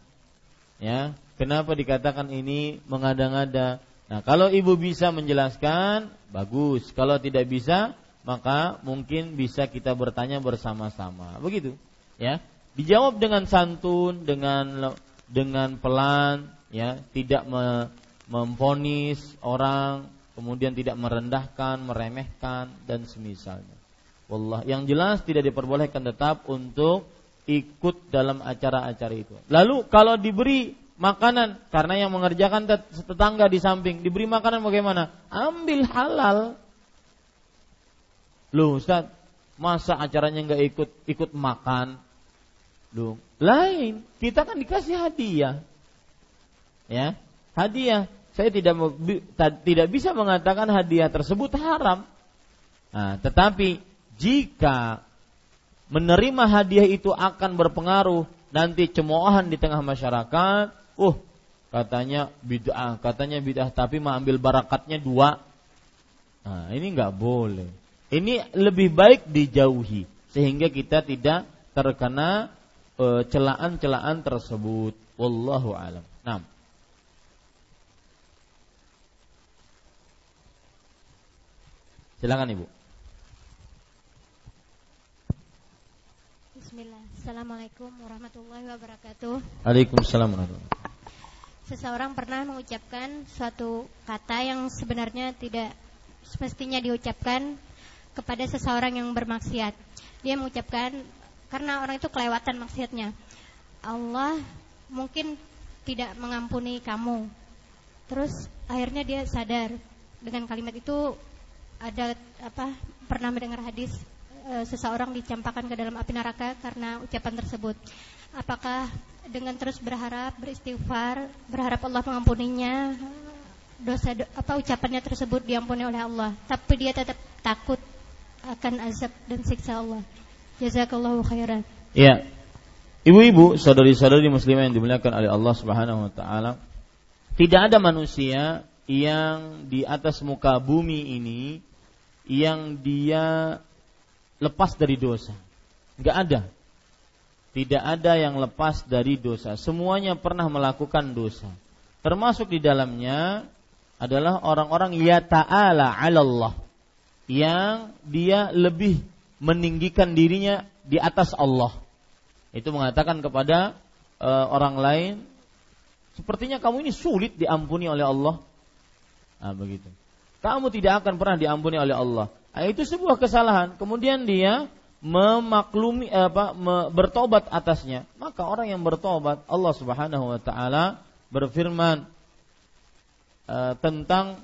S1: ya, kenapa dikatakan ini mengada-ngada? Nah, kalau ibu bisa menjelaskan, bagus. Kalau tidak bisa, maka mungkin bisa kita bertanya bersama-sama. Begitu, ya. Dijawab dengan santun, dengan dengan pelan, ya, tidak memfonis orang, kemudian tidak merendahkan, meremehkan dan semisalnya. Wallah, yang jelas tidak diperbolehkan tetap untuk ikut dalam acara-acara itu. Lalu kalau diberi makanan karena yang mengerjakan tetangga di samping diberi makanan bagaimana? Ambil halal. Loh Ustaz, masa acaranya nggak ikut ikut makan? Loh, lain. Kita kan dikasih hadiah. Ya, hadiah. Saya tidak tidak bisa mengatakan hadiah tersebut haram. Nah, tetapi jika menerima hadiah itu akan berpengaruh nanti cemoohan di tengah masyarakat, uh katanya bid'ah, katanya bid'ah tapi mau ambil barakatnya dua. Nah, ini nggak boleh. Ini lebih baik dijauhi sehingga kita tidak terkena e, celaan-celaan tersebut. Wallahu alam. Nah. Silakan Ibu.
S2: Assalamualaikum warahmatullahi wabarakatuh.
S1: Waalaikumsalam warahmatullahi
S2: Seseorang pernah mengucapkan suatu kata yang sebenarnya tidak semestinya diucapkan kepada seseorang yang bermaksiat. Dia mengucapkan karena orang itu kelewatan maksiatnya. Allah mungkin tidak mengampuni kamu. Terus akhirnya dia sadar dengan kalimat itu ada apa pernah mendengar hadis e, seseorang dicampakkan ke dalam api neraka karena ucapan tersebut. Apakah dengan terus berharap, beristighfar, berharap Allah mengampuninya, dosa do, apa ucapannya tersebut diampuni oleh Allah, tapi dia tetap takut akan azab dan siksa Allah. Jazakallahu khairan.
S1: Iya. Ibu-ibu, saudari-saudari muslimah yang dimuliakan oleh Allah Subhanahu wa taala, tidak ada manusia yang di atas muka bumi ini yang dia lepas dari dosa. Enggak ada. Tidak ada yang lepas dari dosa. Semuanya pernah melakukan dosa. Termasuk di dalamnya adalah orang-orang ya ta'ala 'ala Allah yang dia lebih meninggikan dirinya di atas Allah. Itu mengatakan kepada e, orang lain, sepertinya kamu ini sulit diampuni oleh Allah. Nah, begitu. Kamu tidak akan pernah diampuni oleh Allah. Nah, itu sebuah kesalahan. Kemudian dia memaklumi apa me, bertobat atasnya. Maka orang yang bertobat Allah Subhanahu wa taala berfirman uh, tentang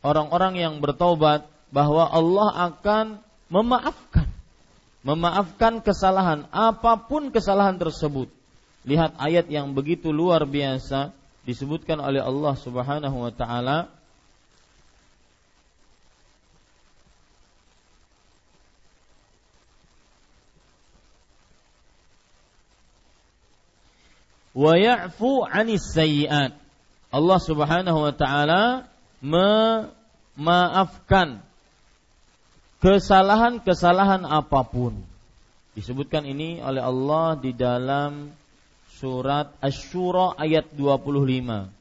S1: orang-orang yang bertobat bahwa Allah akan memaafkan memaafkan kesalahan apa pun kesalahan tersebut. Lihat ayat yang begitu luar biasa disebutkan oleh Allah Subhanahu wa taala wa ya'fu 'anis. Allah Subhanahu wa taala memaafkan kesalahan-kesalahan apa pun. Disebutkan ini oleh Allah di dalam surat Asy-Syura ayat 25.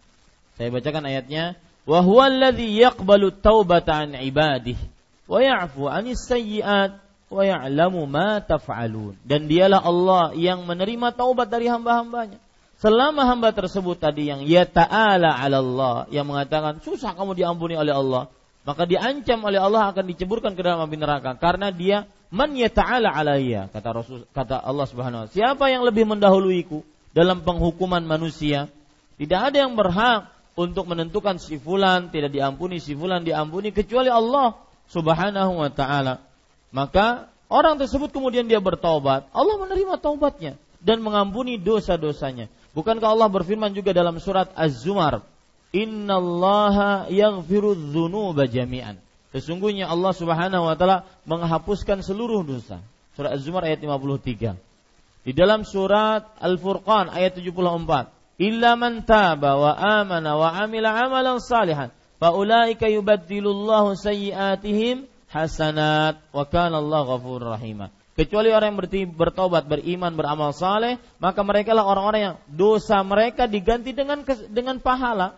S1: Saya bacakan ayatnya, "Wa huwa alladhi yaqbalu taubata an ibadihi wa ya'fu 'anis sayyi'at wa ya'lamu ma taf'alun." Dan dialah Allah yang menerima taubat dari hamba-hambanya Selama hamba tersebut tadi yang ya ta'ala ala Allah yang mengatakan susah kamu diampuni oleh Allah, maka diancam oleh Allah akan diceburkan ke dalam api neraka karena dia man yata'ala alayya kata Rasul kata Allah Subhanahu wa siapa yang lebih mendahuluiku dalam penghukuman manusia? Tidak ada yang berhak untuk menentukan si fulan tidak diampuni si fulan diampuni kecuali Allah Subhanahu wa taala. Maka orang tersebut kemudian dia bertobat Allah menerima taubatnya dan mengampuni dosa-dosanya. Bukankah Allah berfirman juga dalam surat Az-Zumar innallaha yaghfiru dzunuba jami'an. Sesungguhnya Allah Subhanahu wa taala menghapuskan seluruh dosa. Surat Az-Zumar ayat 53. Di dalam surat Al-Furqan ayat 74, "Illa man taba wa amana wa amila amalan salihan, faulaika yubaddilullahu sayyi'atihim hasanat wa kana Allah ghafurur rahimah." Kecuali orang yang bertobat, beriman, beramal saleh, maka mereka lah orang-orang yang dosa mereka diganti dengan dengan pahala.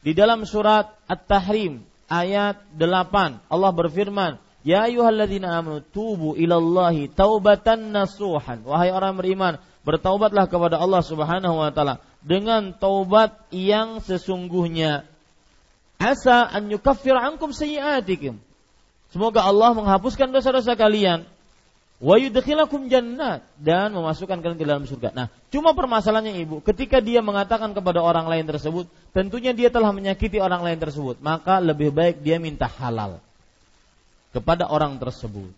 S1: Di dalam surat At-Tahrim ayat 8 Allah berfirman, "Ya ayyuhalladzina amanu tubu ilallahi taubatan nasuhan." Wahai orang beriman, bertaubatlah kepada Allah Subhanahu wa taala dengan taubat yang sesungguhnya. Asa an yukaffir ankum sayyi'atikum. Semoga Allah menghapuskan dosa-dosa kalian wa yudkhilakum jannat dan memasukkan kalian ke dalam surga. Nah, cuma permasalahannya Ibu, ketika dia mengatakan kepada orang lain tersebut, tentunya dia telah menyakiti orang lain tersebut, maka lebih baik dia minta halal kepada orang tersebut.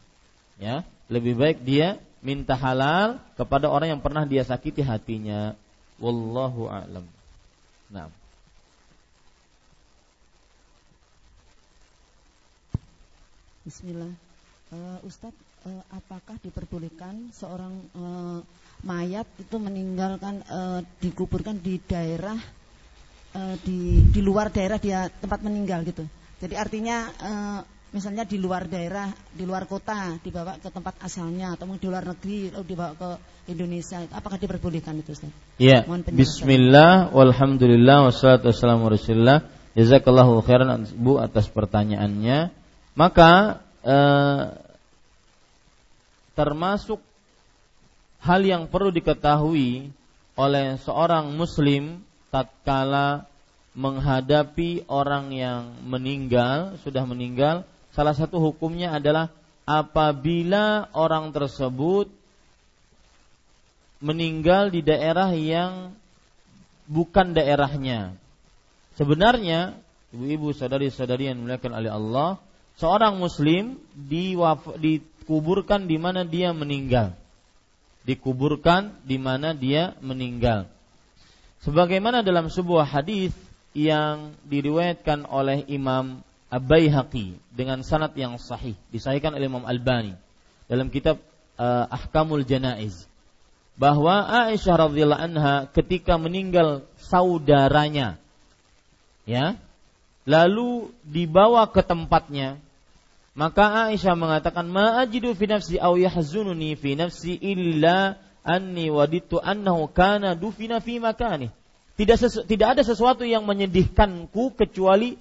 S1: Ya, lebih baik dia minta halal kepada orang yang pernah dia sakiti hatinya. Wallahu a'lam. Nah.
S3: Bismillah. Uh, Ustadz, uh, apakah diperbolehkan seorang uh, mayat itu meninggalkan uh, dikuburkan di daerah uh, di di luar daerah dia tempat meninggal gitu. Jadi artinya uh, misalnya di luar daerah, di luar kota dibawa ke tempat asalnya atau di luar negeri atau dibawa ke Indonesia. Apakah diperbolehkan itu Ustaz?
S1: Iya. Bismillah walhamdulillah wassalatu wassalamu rasulillah. Jazakallahu khairan Bu atas pertanyaannya. Maka uh, termasuk hal yang perlu diketahui oleh seorang muslim tatkala menghadapi orang yang meninggal, sudah meninggal, salah satu hukumnya adalah apabila orang tersebut meninggal di daerah yang bukan daerahnya. Sebenarnya, ibu-ibu, saudari-saudari yang dimuliakan oleh Allah, seorang muslim di dikuburkan di mana dia meninggal. Dikuburkan di mana dia meninggal. Sebagaimana dalam sebuah hadis yang diriwayatkan oleh Imam Abaihaqi dengan sanad yang sahih, disahihkan oleh Imam Albani dalam kitab uh, Ahkamul Janaiz bahwa Aisyah radhiyallahu anha ketika meninggal saudaranya ya lalu dibawa ke tempatnya maka Aisyah mengatakan, "Ma ajidu fi nafsi aw yahzununi fi nafsi illa anni waditu annahu kana dufina fi makani." Tidak tidak ada sesuatu yang menyedihkanku kecuali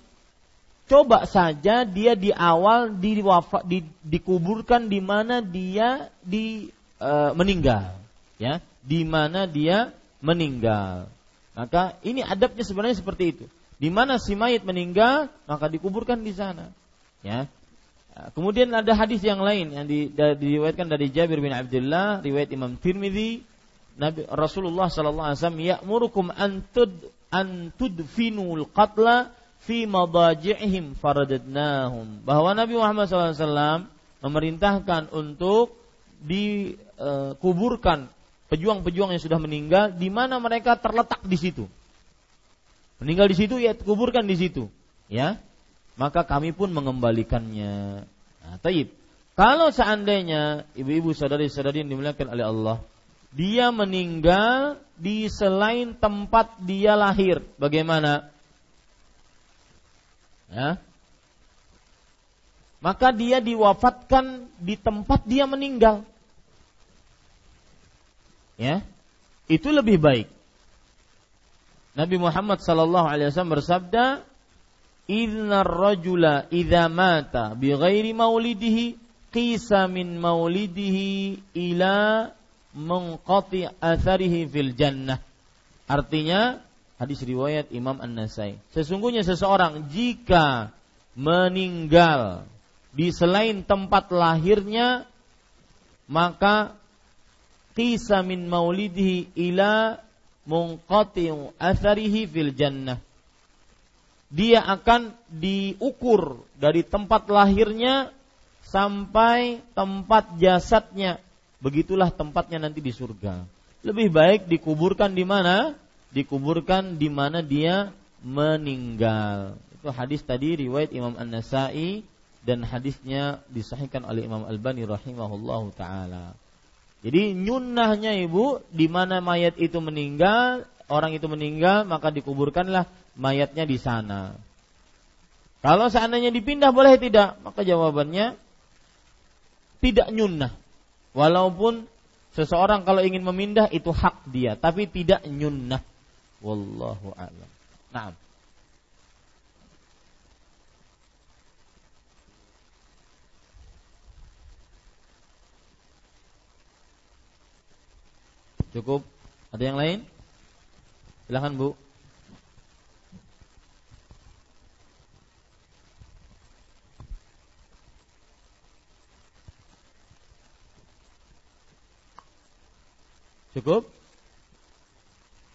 S1: coba saja dia di awal di, di dikuburkan di mana dia di e, meninggal, ya, di mana dia meninggal. Maka ini adabnya sebenarnya seperti itu. Di mana si mayit meninggal, maka dikuburkan di sana. Ya, kemudian ada hadis yang lain yang di, diriwayatkan dari Jabir bin Abdullah, riwayat Imam Tirmidzi, Nabi Rasulullah sallallahu alaihi wasallam ya'murukum an tud an tudfinul qatla fi madaji'ihim faradadnahum. Bahwa Nabi Muhammad sallallahu alaihi wasallam memerintahkan untuk dikuburkan pejuang-pejuang yang sudah meninggal di mana mereka terletak di situ. Meninggal di situ ya kuburkan di situ, ya maka kami pun mengembalikannya. Nah, taib. Kalau seandainya ibu-ibu saudari-saudari yang dimuliakan oleh Allah, dia meninggal di selain tempat dia lahir, bagaimana? Ya. Maka dia diwafatkan di tempat dia meninggal. Ya. Itu lebih baik. Nabi Muhammad sallallahu alaihi wasallam bersabda, Inna rajula idza mata bi ghairi maulidihi qisa min maulidihi ila menqati atharihi fil jannah. Artinya hadis riwayat Imam An-Nasai. Sesungguhnya seseorang jika meninggal di selain tempat lahirnya maka qisa min maulidihi ila munqati'u atharihi fil jannah dia akan diukur dari tempat lahirnya sampai tempat jasadnya. Begitulah tempatnya nanti di surga. Lebih baik dikuburkan di mana? Dikuburkan di mana dia meninggal. Itu hadis tadi riwayat Imam An-Nasai dan hadisnya disahihkan oleh Imam Al-Bani rahimahullahu taala. Jadi nyunnahnya ibu di mana mayat itu meninggal, orang itu meninggal maka dikuburkanlah mayatnya di sana. Kalau seandainya dipindah boleh tidak? Maka jawabannya tidak nyunnah. Walaupun seseorang kalau ingin memindah itu hak dia, tapi tidak nyunnah. Wallahu a'lam. Nah. Cukup? Ada yang lain? Silahkan Bu. Cukup?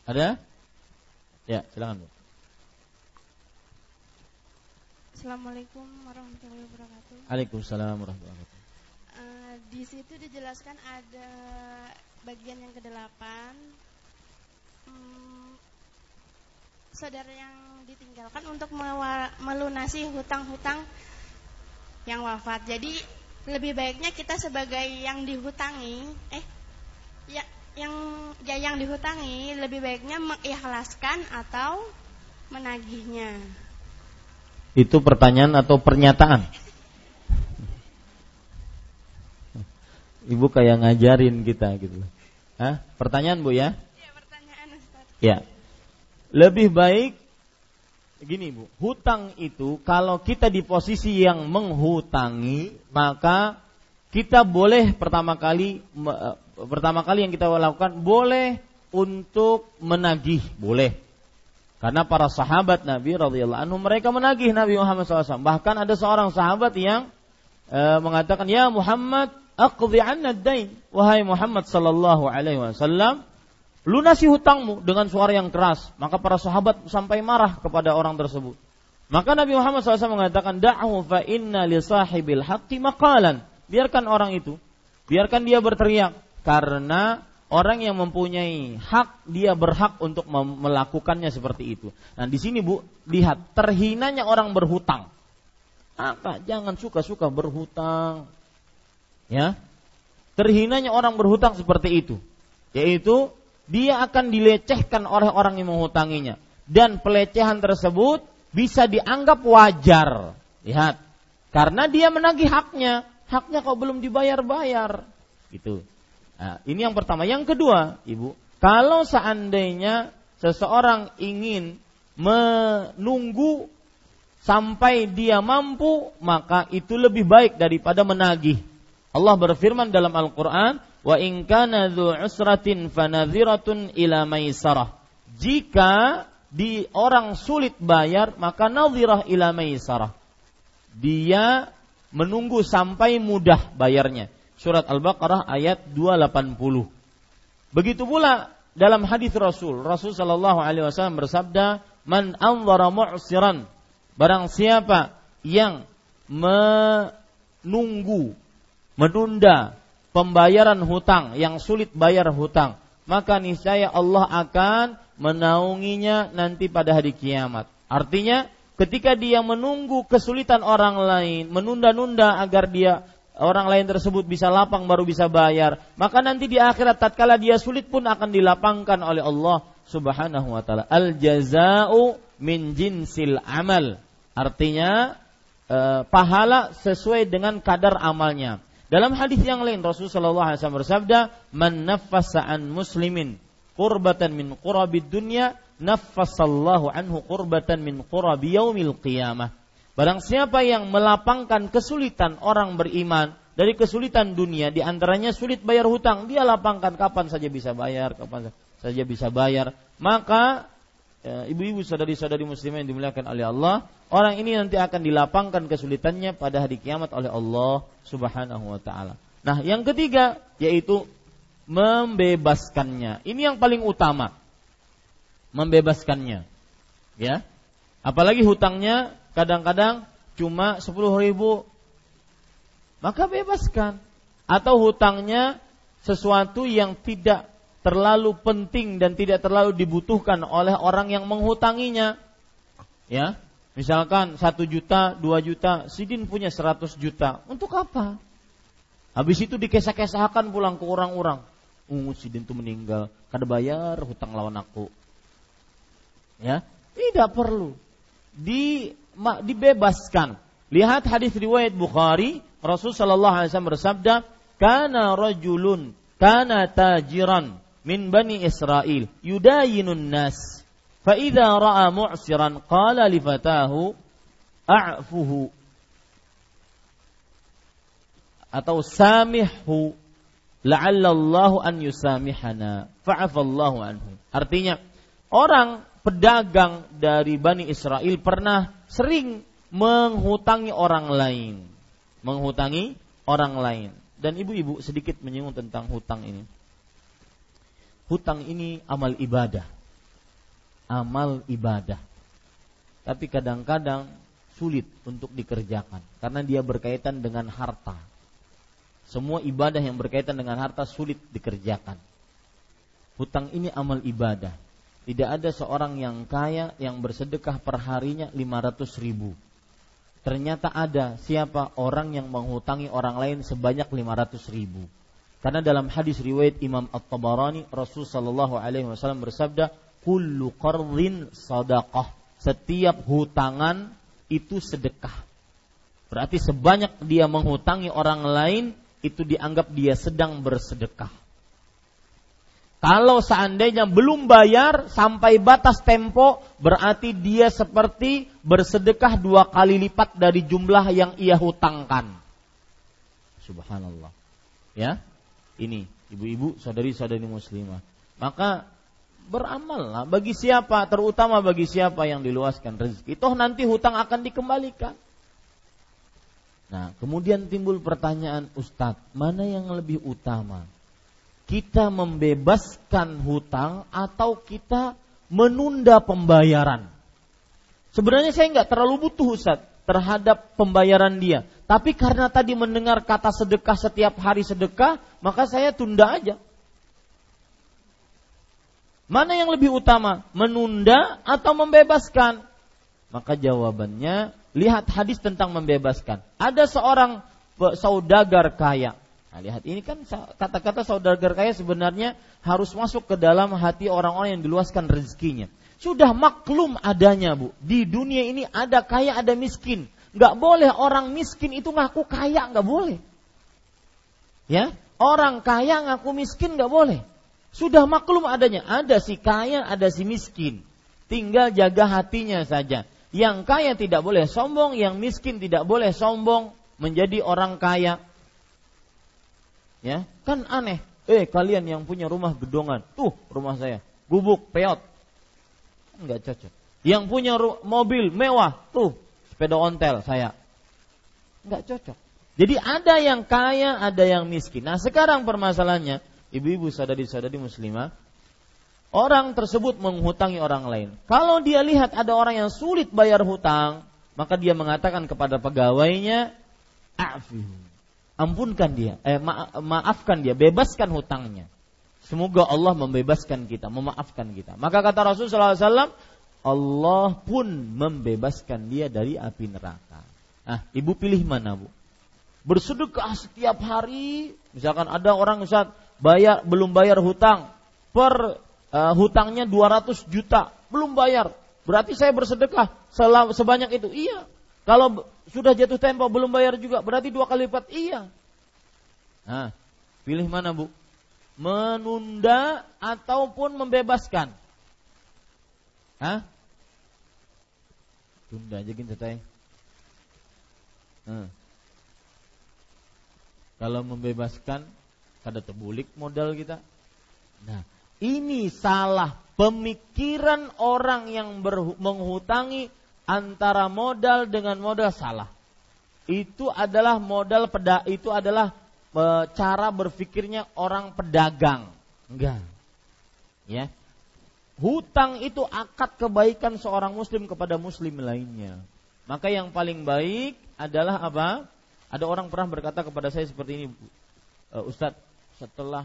S1: Ada? Ya, silakan Bu.
S4: Assalamualaikum warahmatullahi wabarakatuh.
S1: Waalaikumsalam warahmatullahi wabarakatuh.
S4: Uh, di situ dijelaskan ada bagian yang kedelapan hmm, saudara yang ditinggalkan untuk melunasi hutang-hutang yang wafat. Jadi lebih baiknya kita sebagai yang dihutangi, eh, ya yang ya yang dihutangi lebih baiknya mengikhlaskan atau menagihnya.
S1: Itu pertanyaan atau pernyataan? Ibu kayak ngajarin kita gitu. Hah? Pertanyaan Bu ya?
S4: Iya, pertanyaan Ustaz.
S1: Ya. Lebih baik gini Bu, hutang itu kalau kita di posisi yang menghutangi, maka kita boleh pertama kali eh, pertama kali yang kita lakukan boleh untuk menagih, boleh. Karena para sahabat Nabi radhiyallahu anhu mereka menagih Nabi Muhammad SAW. Bahkan ada seorang sahabat yang e, mengatakan, "Ya Muhammad, aqdi anna dain wahai Muhammad sallallahu alaihi wasallam lunasi hutangmu dengan suara yang keras maka para sahabat sampai marah kepada orang tersebut maka Nabi Muhammad SAW mengatakan da'hu fa inna li sahibil haqqi maqalan biarkan orang itu biarkan dia berteriak karena orang yang mempunyai hak dia berhak untuk melakukannya seperti itu. Nah di sini bu lihat terhinanya orang berhutang. Maka jangan suka-suka berhutang. Ya. Terhinanya orang berhutang seperti itu. Yaitu dia akan dilecehkan oleh orang yang menghutanginya dan pelecehan tersebut bisa dianggap wajar. Lihat. Karena dia menagih haknya. Haknya kok belum dibayar-bayar. Gitu. Nah, ini yang pertama. Yang kedua, Ibu, kalau seandainya seseorang ingin menunggu sampai dia mampu, maka itu lebih baik daripada menagih. Allah berfirman dalam Al-Qur'an, "Wa in kana usratin fanadhiratun ila maisarah." Jika di orang sulit bayar, maka nadhirah ila maisarah. Dia menunggu sampai mudah bayarnya. Surat Al-Baqarah ayat 280. Begitu pula dalam hadis Rasul, Rasul sallallahu alaihi wasallam bersabda, "Man anzara mu'siran." Barang siapa yang menunggu menunda pembayaran hutang yang sulit bayar hutang, maka niscaya Allah akan menaunginya nanti pada hari kiamat. Artinya, ketika dia menunggu kesulitan orang lain, menunda-nunda agar dia orang lain tersebut bisa lapang baru bisa bayar, maka nanti di akhirat tatkala dia sulit pun akan dilapangkan oleh Allah Subhanahu wa taala. Al jazaa'u min jinsil amal. Artinya eh, pahala sesuai dengan kadar amalnya. Dalam hadis yang lain Rasulullah wasallam bersabda, "Man naffasa an muslimin qurbatan min qurabid dunya, naffasallahu anhu qurbatan min qurabi yaumil qiyamah." Barang siapa yang melapangkan kesulitan orang beriman dari kesulitan dunia, di antaranya sulit bayar hutang, dia lapangkan kapan saja bisa bayar, kapan saja bisa bayar. Maka ibu-ibu saudari-saudari muslimah yang dimuliakan oleh Allah, orang ini nanti akan dilapangkan kesulitannya pada hari kiamat oleh Allah Subhanahu wa taala. Nah, yang ketiga yaitu membebaskannya. Ini yang paling utama. Membebaskannya. Ya. Apalagi hutangnya kadang-kadang cuma 10 ribu maka bebaskan atau hutangnya sesuatu yang tidak terlalu penting dan tidak terlalu dibutuhkan oleh orang yang menghutanginya. Ya, misalkan satu juta, dua juta, Sidin punya seratus juta, untuk apa? Habis itu dikesah-kesahkan pulang ke orang-orang. Uh, Sidin itu meninggal, kada bayar hutang lawan aku. Ya, tidak perlu. Di dibebaskan. Lihat hadis riwayat Bukhari, Rasul sallallahu alaihi wasallam bersabda, "Kana rajulun kana tajiran min bani Israel yudayinun nas. Ra'a mu'siran qala li fatahu a'fuhu. Atau samihhu la'alla Allah an yusamihana. Fa'afallahu anhu. Artinya orang pedagang dari Bani Israel pernah sering menghutangi orang lain. Menghutangi orang lain. Dan ibu-ibu sedikit menyinggung tentang hutang ini hutang ini amal ibadah. Amal ibadah. Tapi kadang-kadang sulit untuk dikerjakan karena dia berkaitan dengan harta. Semua ibadah yang berkaitan dengan harta sulit dikerjakan. Hutang ini amal ibadah. Tidak ada seorang yang kaya yang bersedekah perharinya 500 ribu. Ternyata ada siapa orang yang menghutangi orang lain sebanyak 500 ribu karena dalam hadis riwayat Imam At-Tabarani Rasul sallallahu alaihi wasallam bersabda, "Kullu qardhin sadaqah." Setiap hutangan itu sedekah. Berarti sebanyak dia menghutangi orang lain itu dianggap dia sedang bersedekah. Kalau seandainya belum bayar sampai batas tempo, berarti dia seperti bersedekah dua kali lipat dari jumlah yang ia hutangkan. Subhanallah. Ya, ini ibu-ibu saudari-saudari muslimah. Maka beramallah bagi siapa terutama bagi siapa yang diluaskan rezeki. Toh nanti hutang akan dikembalikan. Nah kemudian timbul pertanyaan Ustadz mana yang lebih utama? Kita membebaskan hutang atau kita menunda pembayaran? Sebenarnya saya nggak terlalu butuh Ustadz terhadap pembayaran dia tapi karena tadi mendengar kata sedekah setiap hari sedekah, maka saya tunda aja. Mana yang lebih utama, menunda atau membebaskan? Maka jawabannya, lihat hadis tentang membebaskan. Ada seorang saudagar kaya. Nah, lihat ini kan kata-kata saudagar kaya sebenarnya harus masuk ke dalam hati orang-orang yang diluaskan rezekinya. Sudah maklum adanya, Bu. Di dunia ini ada kaya, ada miskin. Nggak boleh orang miskin itu ngaku kaya, nggak boleh. Ya, orang kaya ngaku miskin nggak boleh. Sudah maklum adanya, ada si kaya, ada si miskin. Tinggal jaga hatinya saja. Yang kaya tidak boleh sombong, yang miskin tidak boleh sombong menjadi orang kaya. Ya, kan aneh. Eh, kalian yang punya rumah gedongan, tuh rumah saya, gubuk, peot. Enggak cocok. Yang punya mobil mewah, tuh sepeda ontel saya. Enggak cocok. Jadi ada yang kaya, ada yang miskin. Nah sekarang permasalahannya, ibu-ibu sadari-sadari muslimah, orang tersebut menghutangi orang lain. Kalau dia lihat ada orang yang sulit bayar hutang, maka dia mengatakan kepada pegawainya, Afihu. Ampunkan dia, eh, ma maafkan dia, bebaskan hutangnya. Semoga Allah membebaskan kita, memaafkan kita. Maka kata Rasulullah SAW, Allah pun membebaskan dia dari api neraka. Nah, ibu pilih mana bu? Bersedekah setiap hari, misalkan ada orang Ustaz bayar belum bayar hutang, per uh, hutangnya 200 juta, belum bayar. Berarti saya bersedekah selama, sebanyak itu. Iya. Kalau sudah jatuh tempo belum bayar juga, berarti dua kali lipat. Iya. Nah, pilih mana bu? Menunda ataupun membebaskan? Hah? Tunda aja gini teteh. Hmm. Kalau membebaskan kada terbulik modal kita. Nah, Ini salah pemikiran orang yang menghutangi antara modal dengan modal salah. Itu adalah modal peda itu adalah e, cara berpikirnya orang pedagang. Enggak. Ya. Hutang itu akad kebaikan seorang muslim kepada muslim lainnya. Maka yang paling baik adalah apa? Ada orang pernah berkata kepada saya seperti ini, e, Ustadz, setelah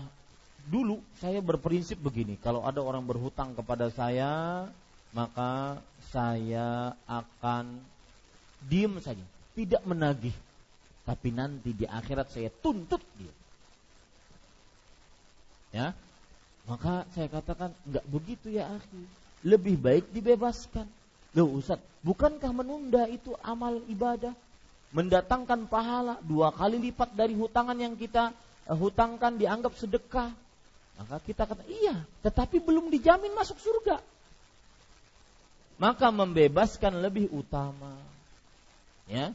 S1: dulu saya berprinsip begini, kalau ada orang berhutang kepada saya, maka saya akan diem saja, tidak menagih. Tapi nanti di akhirat saya tuntut dia. Ya, maka saya katakan nggak begitu ya akhi. Lebih baik dibebaskan. Loh Ustaz, bukankah menunda itu amal ibadah? Mendatangkan pahala dua kali lipat dari hutangan yang kita uh, hutangkan dianggap sedekah. Maka kita kata iya, tetapi belum dijamin masuk surga maka membebaskan lebih utama. Ya.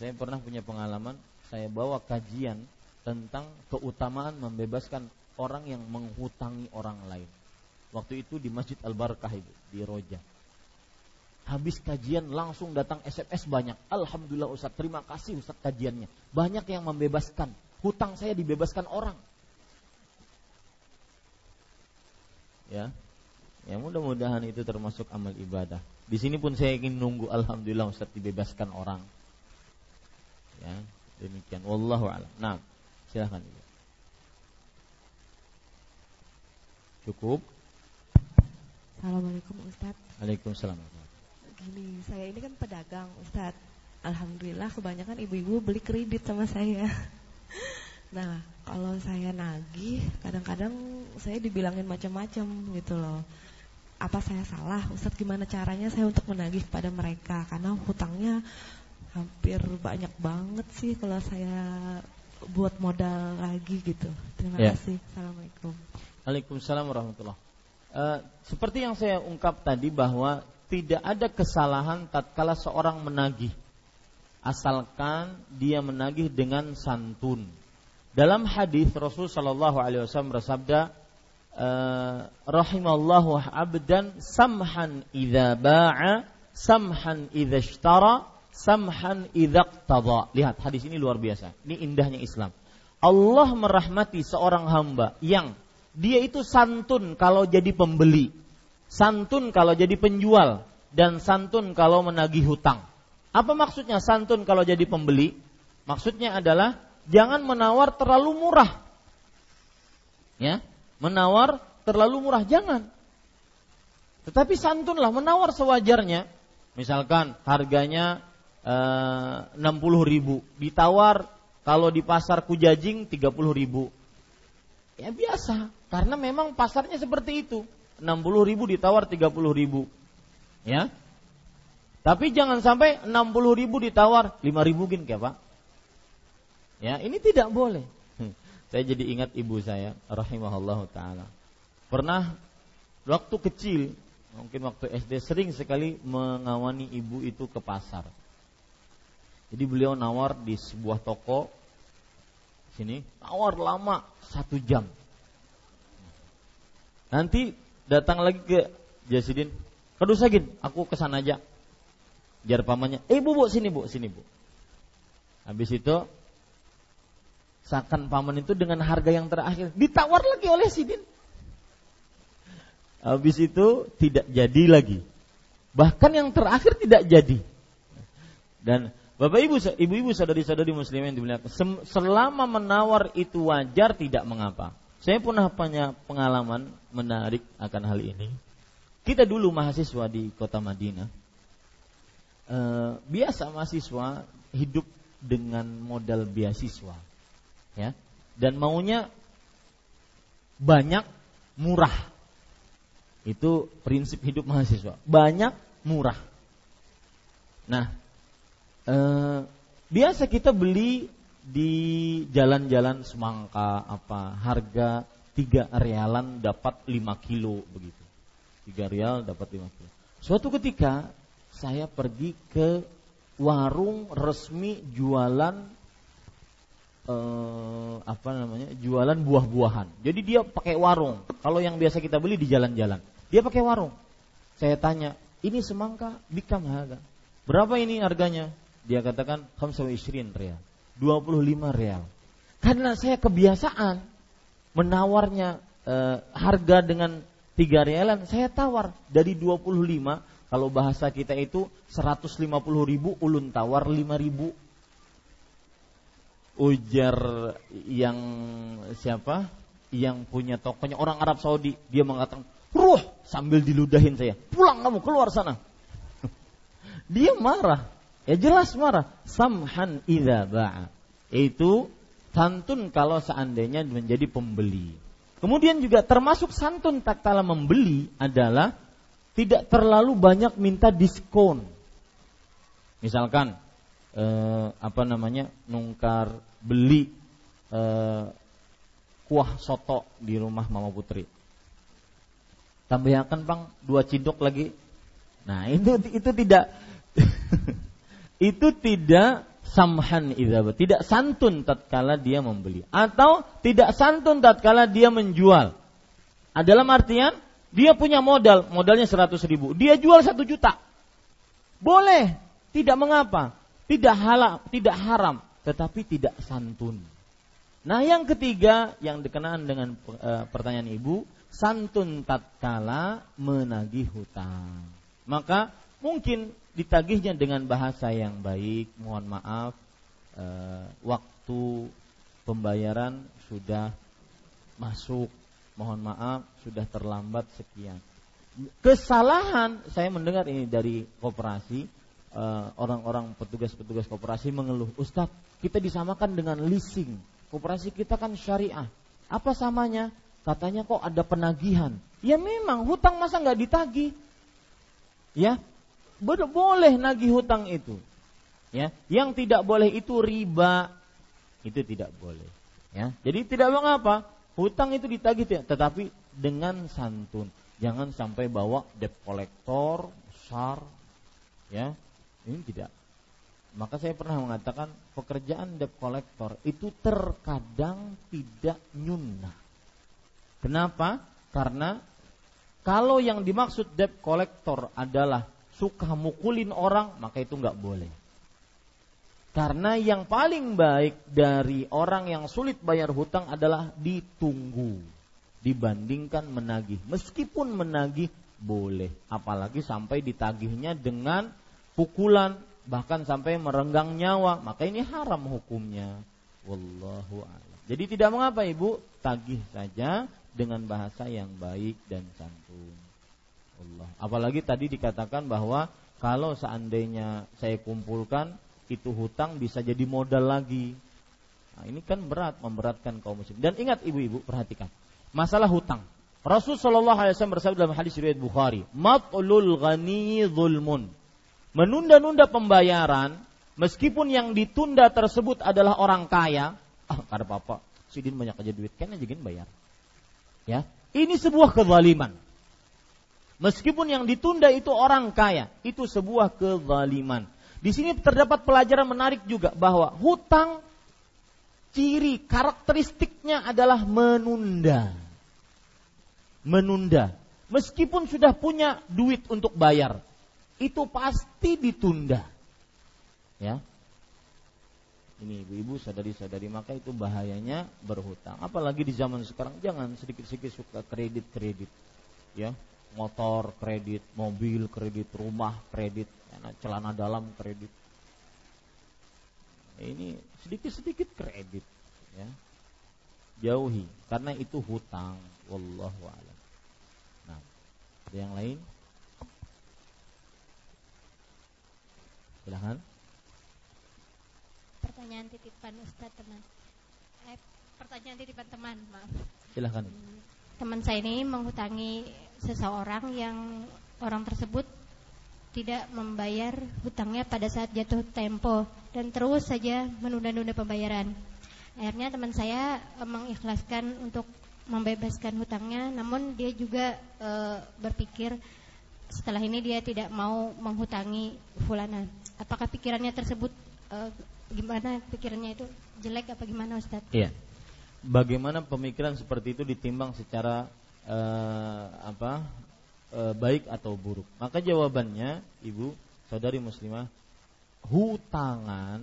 S1: Saya pernah punya pengalaman, saya bawa kajian tentang keutamaan membebaskan orang yang menghutangi orang lain. Waktu itu di Masjid Al-Barakah itu, di Roja. Habis kajian langsung datang SMS banyak. Alhamdulillah Ustaz, terima kasih Ustaz kajiannya. Banyak yang membebaskan. Hutang saya dibebaskan orang. Ya, Ya mudah-mudahan itu termasuk amal ibadah. Di sini pun saya ingin nunggu alhamdulillah Ustaz dibebaskan orang. Ya, demikian wallahu a'lam. Nah, silahkan Ibu. Cukup?
S5: Assalamualaikum Ustaz.
S1: Waalaikumsalam.
S5: Gini, saya ini kan pedagang Ustaz. Alhamdulillah kebanyakan ibu-ibu beli kredit sama saya. Nah, kalau saya nagih, kadang-kadang saya dibilangin macam-macam gitu loh apa saya salah Ustadz gimana caranya saya untuk menagih pada mereka karena hutangnya hampir banyak banget sih kalau saya buat modal lagi gitu terima ya. kasih assalamualaikum
S1: Waalaikumsalam warahmatullah uh, seperti yang saya ungkap tadi bahwa tidak ada kesalahan tatkala seorang menagih asalkan dia menagih dengan santun dalam hadis Rasul Shallallahu Alaihi Wasallam bersabda uh, rahimallahu abdan samhan idza ba'a samhan idza ishtara samhan idza iqtada. Lihat hadis ini luar biasa. Ini indahnya Islam. Allah merahmati seorang hamba yang dia itu santun kalau jadi pembeli, santun kalau jadi penjual, dan santun kalau menagih hutang. Apa maksudnya santun kalau jadi pembeli? Maksudnya adalah jangan menawar terlalu murah. Ya, menawar terlalu murah jangan. Tetapi santunlah menawar sewajarnya. Misalkan harganya eh, 60 ribu, ditawar kalau di pasar Kujajing 30 ribu. Ya biasa, karena memang pasarnya seperti itu. 60 ribu ditawar 30 ribu. Ya, tapi jangan sampai 60 ribu ditawar 5 ribu gin ya Pak. Ya, ini tidak boleh. Saya jadi ingat ibu saya, rahimahullah taala. Pernah waktu kecil, mungkin waktu SD sering sekali mengawani ibu itu ke pasar. Jadi beliau nawar di sebuah toko sini, nawar lama satu jam. Nanti datang lagi ke Jasidin, Sagin, aku ke sana aja. Biar pamannya, eh bu, bu sini bu, sini bu. Habis itu Seakan paman itu dengan harga yang terakhir ditawar lagi oleh Sidin. Habis itu tidak jadi lagi. Bahkan yang terakhir tidak jadi. Dan Bapak Ibu, ibu-ibu saudari-saudari muslim yang dimuliakan, selama menawar itu wajar tidak mengapa. Saya pernah punya pengalaman menarik akan hal ini. Kita dulu mahasiswa di kota Madinah. E, biasa mahasiswa hidup dengan modal beasiswa ya dan maunya banyak murah itu prinsip hidup mahasiswa banyak murah nah eh, biasa kita beli di jalan-jalan semangka apa harga tiga realan dapat lima kilo begitu tiga real dapat lima kilo suatu ketika saya pergi ke warung resmi jualan eh, apa namanya jualan buah-buahan. Jadi dia pakai warung. Kalau yang biasa kita beli di jalan-jalan, dia pakai warung. Saya tanya, ini semangka bikam harga. Berapa ini harganya? Dia katakan 25 real. 25 real. Karena saya kebiasaan menawarnya eh, harga dengan 3 realan, saya tawar. Dari 25 kalau bahasa kita itu 150 ribu ulun tawar 5 ribu. Ujar yang siapa? Yang punya tokonya orang Arab Saudi dia mengatakan ruh sambil diludahin saya pulang kamu keluar sana. Dia marah ya jelas marah samhan idza ba'a itu santun kalau seandainya menjadi pembeli kemudian juga termasuk santun tak kala membeli adalah tidak terlalu banyak minta diskon. Misalkan eh, apa namanya nungkar beli eh, kuah soto di rumah Mama Putri. Tambahkan bang dua cidok lagi. Nah itu itu tidak itu tidak samhan idaba, tidak santun tatkala dia membeli atau tidak santun tatkala dia menjual. Dalam artian dia punya modal, modalnya 100 ribu. Dia jual satu juta. Boleh, tidak mengapa. Tidak halal, tidak haram, tetapi tidak santun. Nah yang ketiga yang dikenal dengan e, pertanyaan ibu, santun tatkala menagih hutang. Maka mungkin ditagihnya dengan bahasa yang baik, mohon maaf, e, waktu pembayaran sudah masuk mohon maaf sudah terlambat sekian. Kesalahan saya mendengar ini dari koperasi eh, orang-orang petugas-petugas koperasi mengeluh, Ustadz kita disamakan dengan leasing. Koperasi kita kan syariah. Apa samanya? Katanya kok ada penagihan. Ya memang hutang masa nggak ditagih? Ya boleh nagih hutang itu. Ya, yang tidak boleh itu riba, itu tidak boleh. Ya, jadi tidak mengapa Hutang itu ditagih tetapi dengan santun. Jangan sampai bawa debt collector besar ya. Ini tidak. Maka saya pernah mengatakan pekerjaan debt collector itu terkadang tidak nyunnah. Kenapa? Karena kalau yang dimaksud debt collector adalah suka mukulin orang, maka itu nggak boleh. Karena yang paling baik dari orang yang sulit bayar hutang adalah ditunggu dibandingkan menagih. Meskipun menagih boleh, apalagi sampai ditagihnya dengan pukulan bahkan sampai merenggang nyawa, maka ini haram hukumnya. Wallahu a'lam. Jadi tidak mengapa Ibu, tagih saja dengan bahasa yang baik dan santun. Allah. Apalagi tadi dikatakan bahwa kalau seandainya saya kumpulkan itu hutang bisa jadi modal lagi. Nah, ini kan berat, memberatkan kaum muslim. Dan ingat ibu-ibu, perhatikan. Masalah hutang. Rasul Shallallahu Alaihi Wasallam bersabda dalam hadis riwayat Bukhari, "Matlul ghani zulmun." Menunda-nunda pembayaran, meskipun yang ditunda tersebut adalah orang kaya, ah, kada apa-apa, sidin banyak aja duit, kan aja bayar. Ya, ini sebuah kezaliman. Meskipun yang ditunda itu orang kaya, itu sebuah kezaliman. Di sini terdapat pelajaran menarik juga bahwa hutang ciri karakteristiknya adalah menunda. Menunda. Meskipun sudah punya duit untuk bayar, itu pasti ditunda. Ya. Ini ibu-ibu, sadari-sadari maka itu bahayanya berhutang. Apalagi di zaman sekarang jangan sedikit-sedikit suka kredit-kredit. Ya, motor kredit, mobil kredit, rumah kredit karena celana dalam kredit. Ini sedikit-sedikit kredit ya. Jauhi karena itu hutang wallahu a'lam. Nah, ada yang lain? Silahkan
S2: Pertanyaan titipan Ustaz teman. Eh, pertanyaan titipan teman, maaf.
S1: Silahkan.
S2: Teman saya ini menghutangi seseorang yang orang tersebut tidak membayar hutangnya pada saat jatuh tempo dan terus saja menunda-nunda pembayaran. Akhirnya teman saya e, mengikhlaskan untuk membebaskan hutangnya, namun dia juga e, berpikir setelah ini dia tidak mau menghutangi fulana. Apakah pikirannya tersebut e, gimana pikirannya itu jelek apa gimana Ustaz?
S1: Iya. Bagaimana pemikiran seperti itu ditimbang secara uh, apa uh, baik atau buruk? Maka jawabannya, ibu, saudari muslimah, hutangan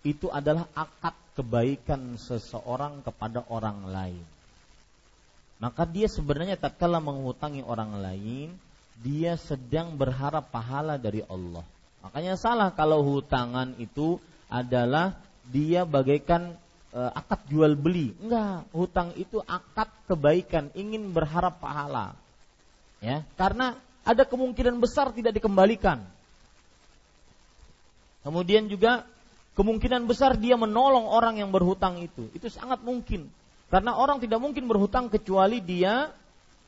S1: itu adalah akad kebaikan seseorang kepada orang lain. Maka dia sebenarnya tak kalah menghutangi orang lain, dia sedang berharap pahala dari Allah. Makanya salah kalau hutangan itu adalah dia bagaikan e, akad jual beli. Enggak, hutang itu akad kebaikan, ingin berharap pahala. Ya, karena ada kemungkinan besar tidak dikembalikan. Kemudian juga kemungkinan besar dia menolong orang yang berhutang itu. Itu sangat mungkin. Karena orang tidak mungkin berhutang kecuali dia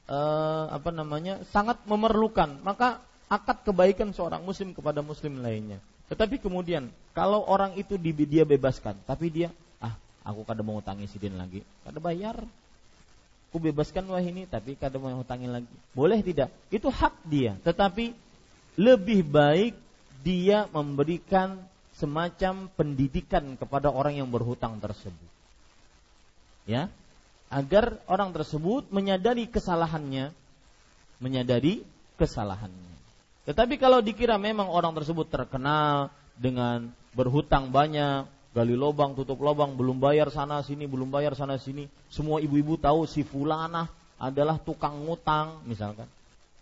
S1: uh, apa namanya sangat memerlukan. Maka akad kebaikan seorang muslim kepada muslim lainnya. Tetapi kemudian kalau orang itu di, dia bebaskan, tapi dia aku kada mau utangi sidin lagi, kada bayar. Aku bebaskan wah ini, tapi kada mau utangi lagi. Boleh tidak? Itu hak dia. Tetapi lebih baik dia memberikan semacam pendidikan kepada orang yang berhutang tersebut ya agar orang tersebut menyadari kesalahannya menyadari kesalahannya tetapi kalau dikira memang orang tersebut terkenal dengan berhutang banyak gali lubang tutup lubang belum bayar sana sini belum bayar sana sini semua ibu-ibu tahu si fulanah adalah tukang ngutang misalkan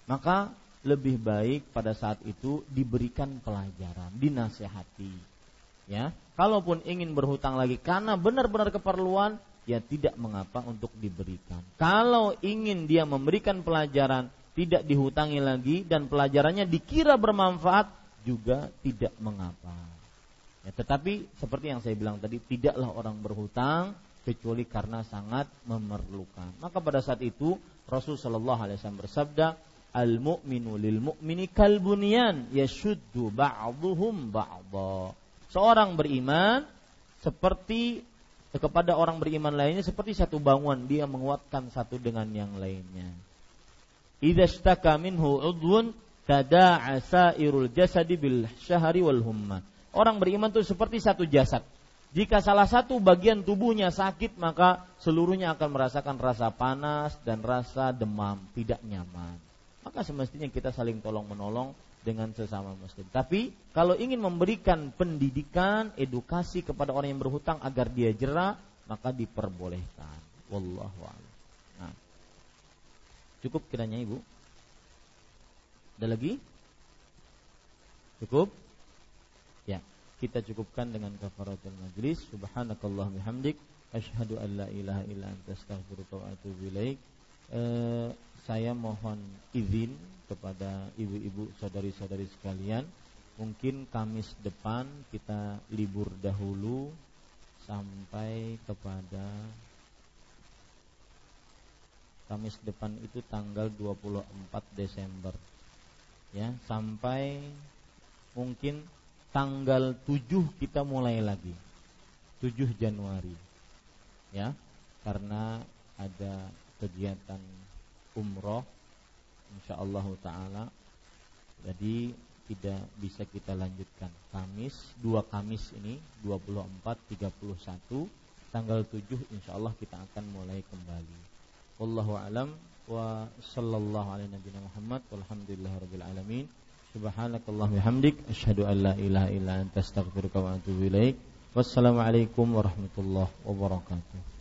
S1: maka lebih baik pada saat itu diberikan pelajaran dinasehati ya kalaupun ingin berhutang lagi karena benar-benar keperluan ya tidak mengapa untuk diberikan. Kalau ingin dia memberikan pelajaran tidak dihutangi lagi dan pelajarannya dikira bermanfaat juga tidak mengapa. Ya, tetapi seperti yang saya bilang tadi tidaklah orang berhutang kecuali karena sangat memerlukan. Maka pada saat itu Rasul Shallallahu Alaihi Wasallam bersabda, al mu'minu lil mu'mini kal bunyan yashuddu ba'dhum. Seorang beriman seperti kepada orang beriman lainnya seperti satu bangunan dia menguatkan satu dengan yang lainnya. Idza minhu udwun tada'a sairul jasadi bil syahri wal humma. Orang beriman itu seperti satu jasad. Jika salah satu bagian tubuhnya sakit maka seluruhnya akan merasakan rasa panas dan rasa demam, tidak nyaman. Maka semestinya kita saling tolong menolong dengan sesama muslim. Tapi kalau ingin memberikan pendidikan, edukasi kepada orang yang berhutang agar dia jerah, maka diperbolehkan. Wallahu a'lam. Nah. Cukup kiranya Ibu? Ada lagi? Cukup? Kita cukupkan dengan kafaratul majlis. Subhanakallah bihamdik asyhadu an la ilaha illa anta astaghfiruka wa atubu ilaik. Eh, saya mohon izin kepada ibu-ibu saudari-saudari sekalian mungkin Kamis depan kita libur dahulu sampai kepada Kamis depan itu tanggal 24 Desember ya sampai mungkin tanggal 7 kita mulai lagi. 7 Januari. Ya karena ada kegiatan umroh insyaallah taala. Jadi tidak bisa kita lanjutkan. Kamis dua Kamis ini 24 31 tanggal 7 insyaallah kita akan mulai kembali. Wallahu alam wa sallallahu alaihi nabiyina Muhammad walhamdulillahirabbil subhanakallah bihamdik asyhadu an la ilaha illa anta astaghfiruka wa atubu ilaik. Wassalamualaikum warahmatullahi wabarakatuh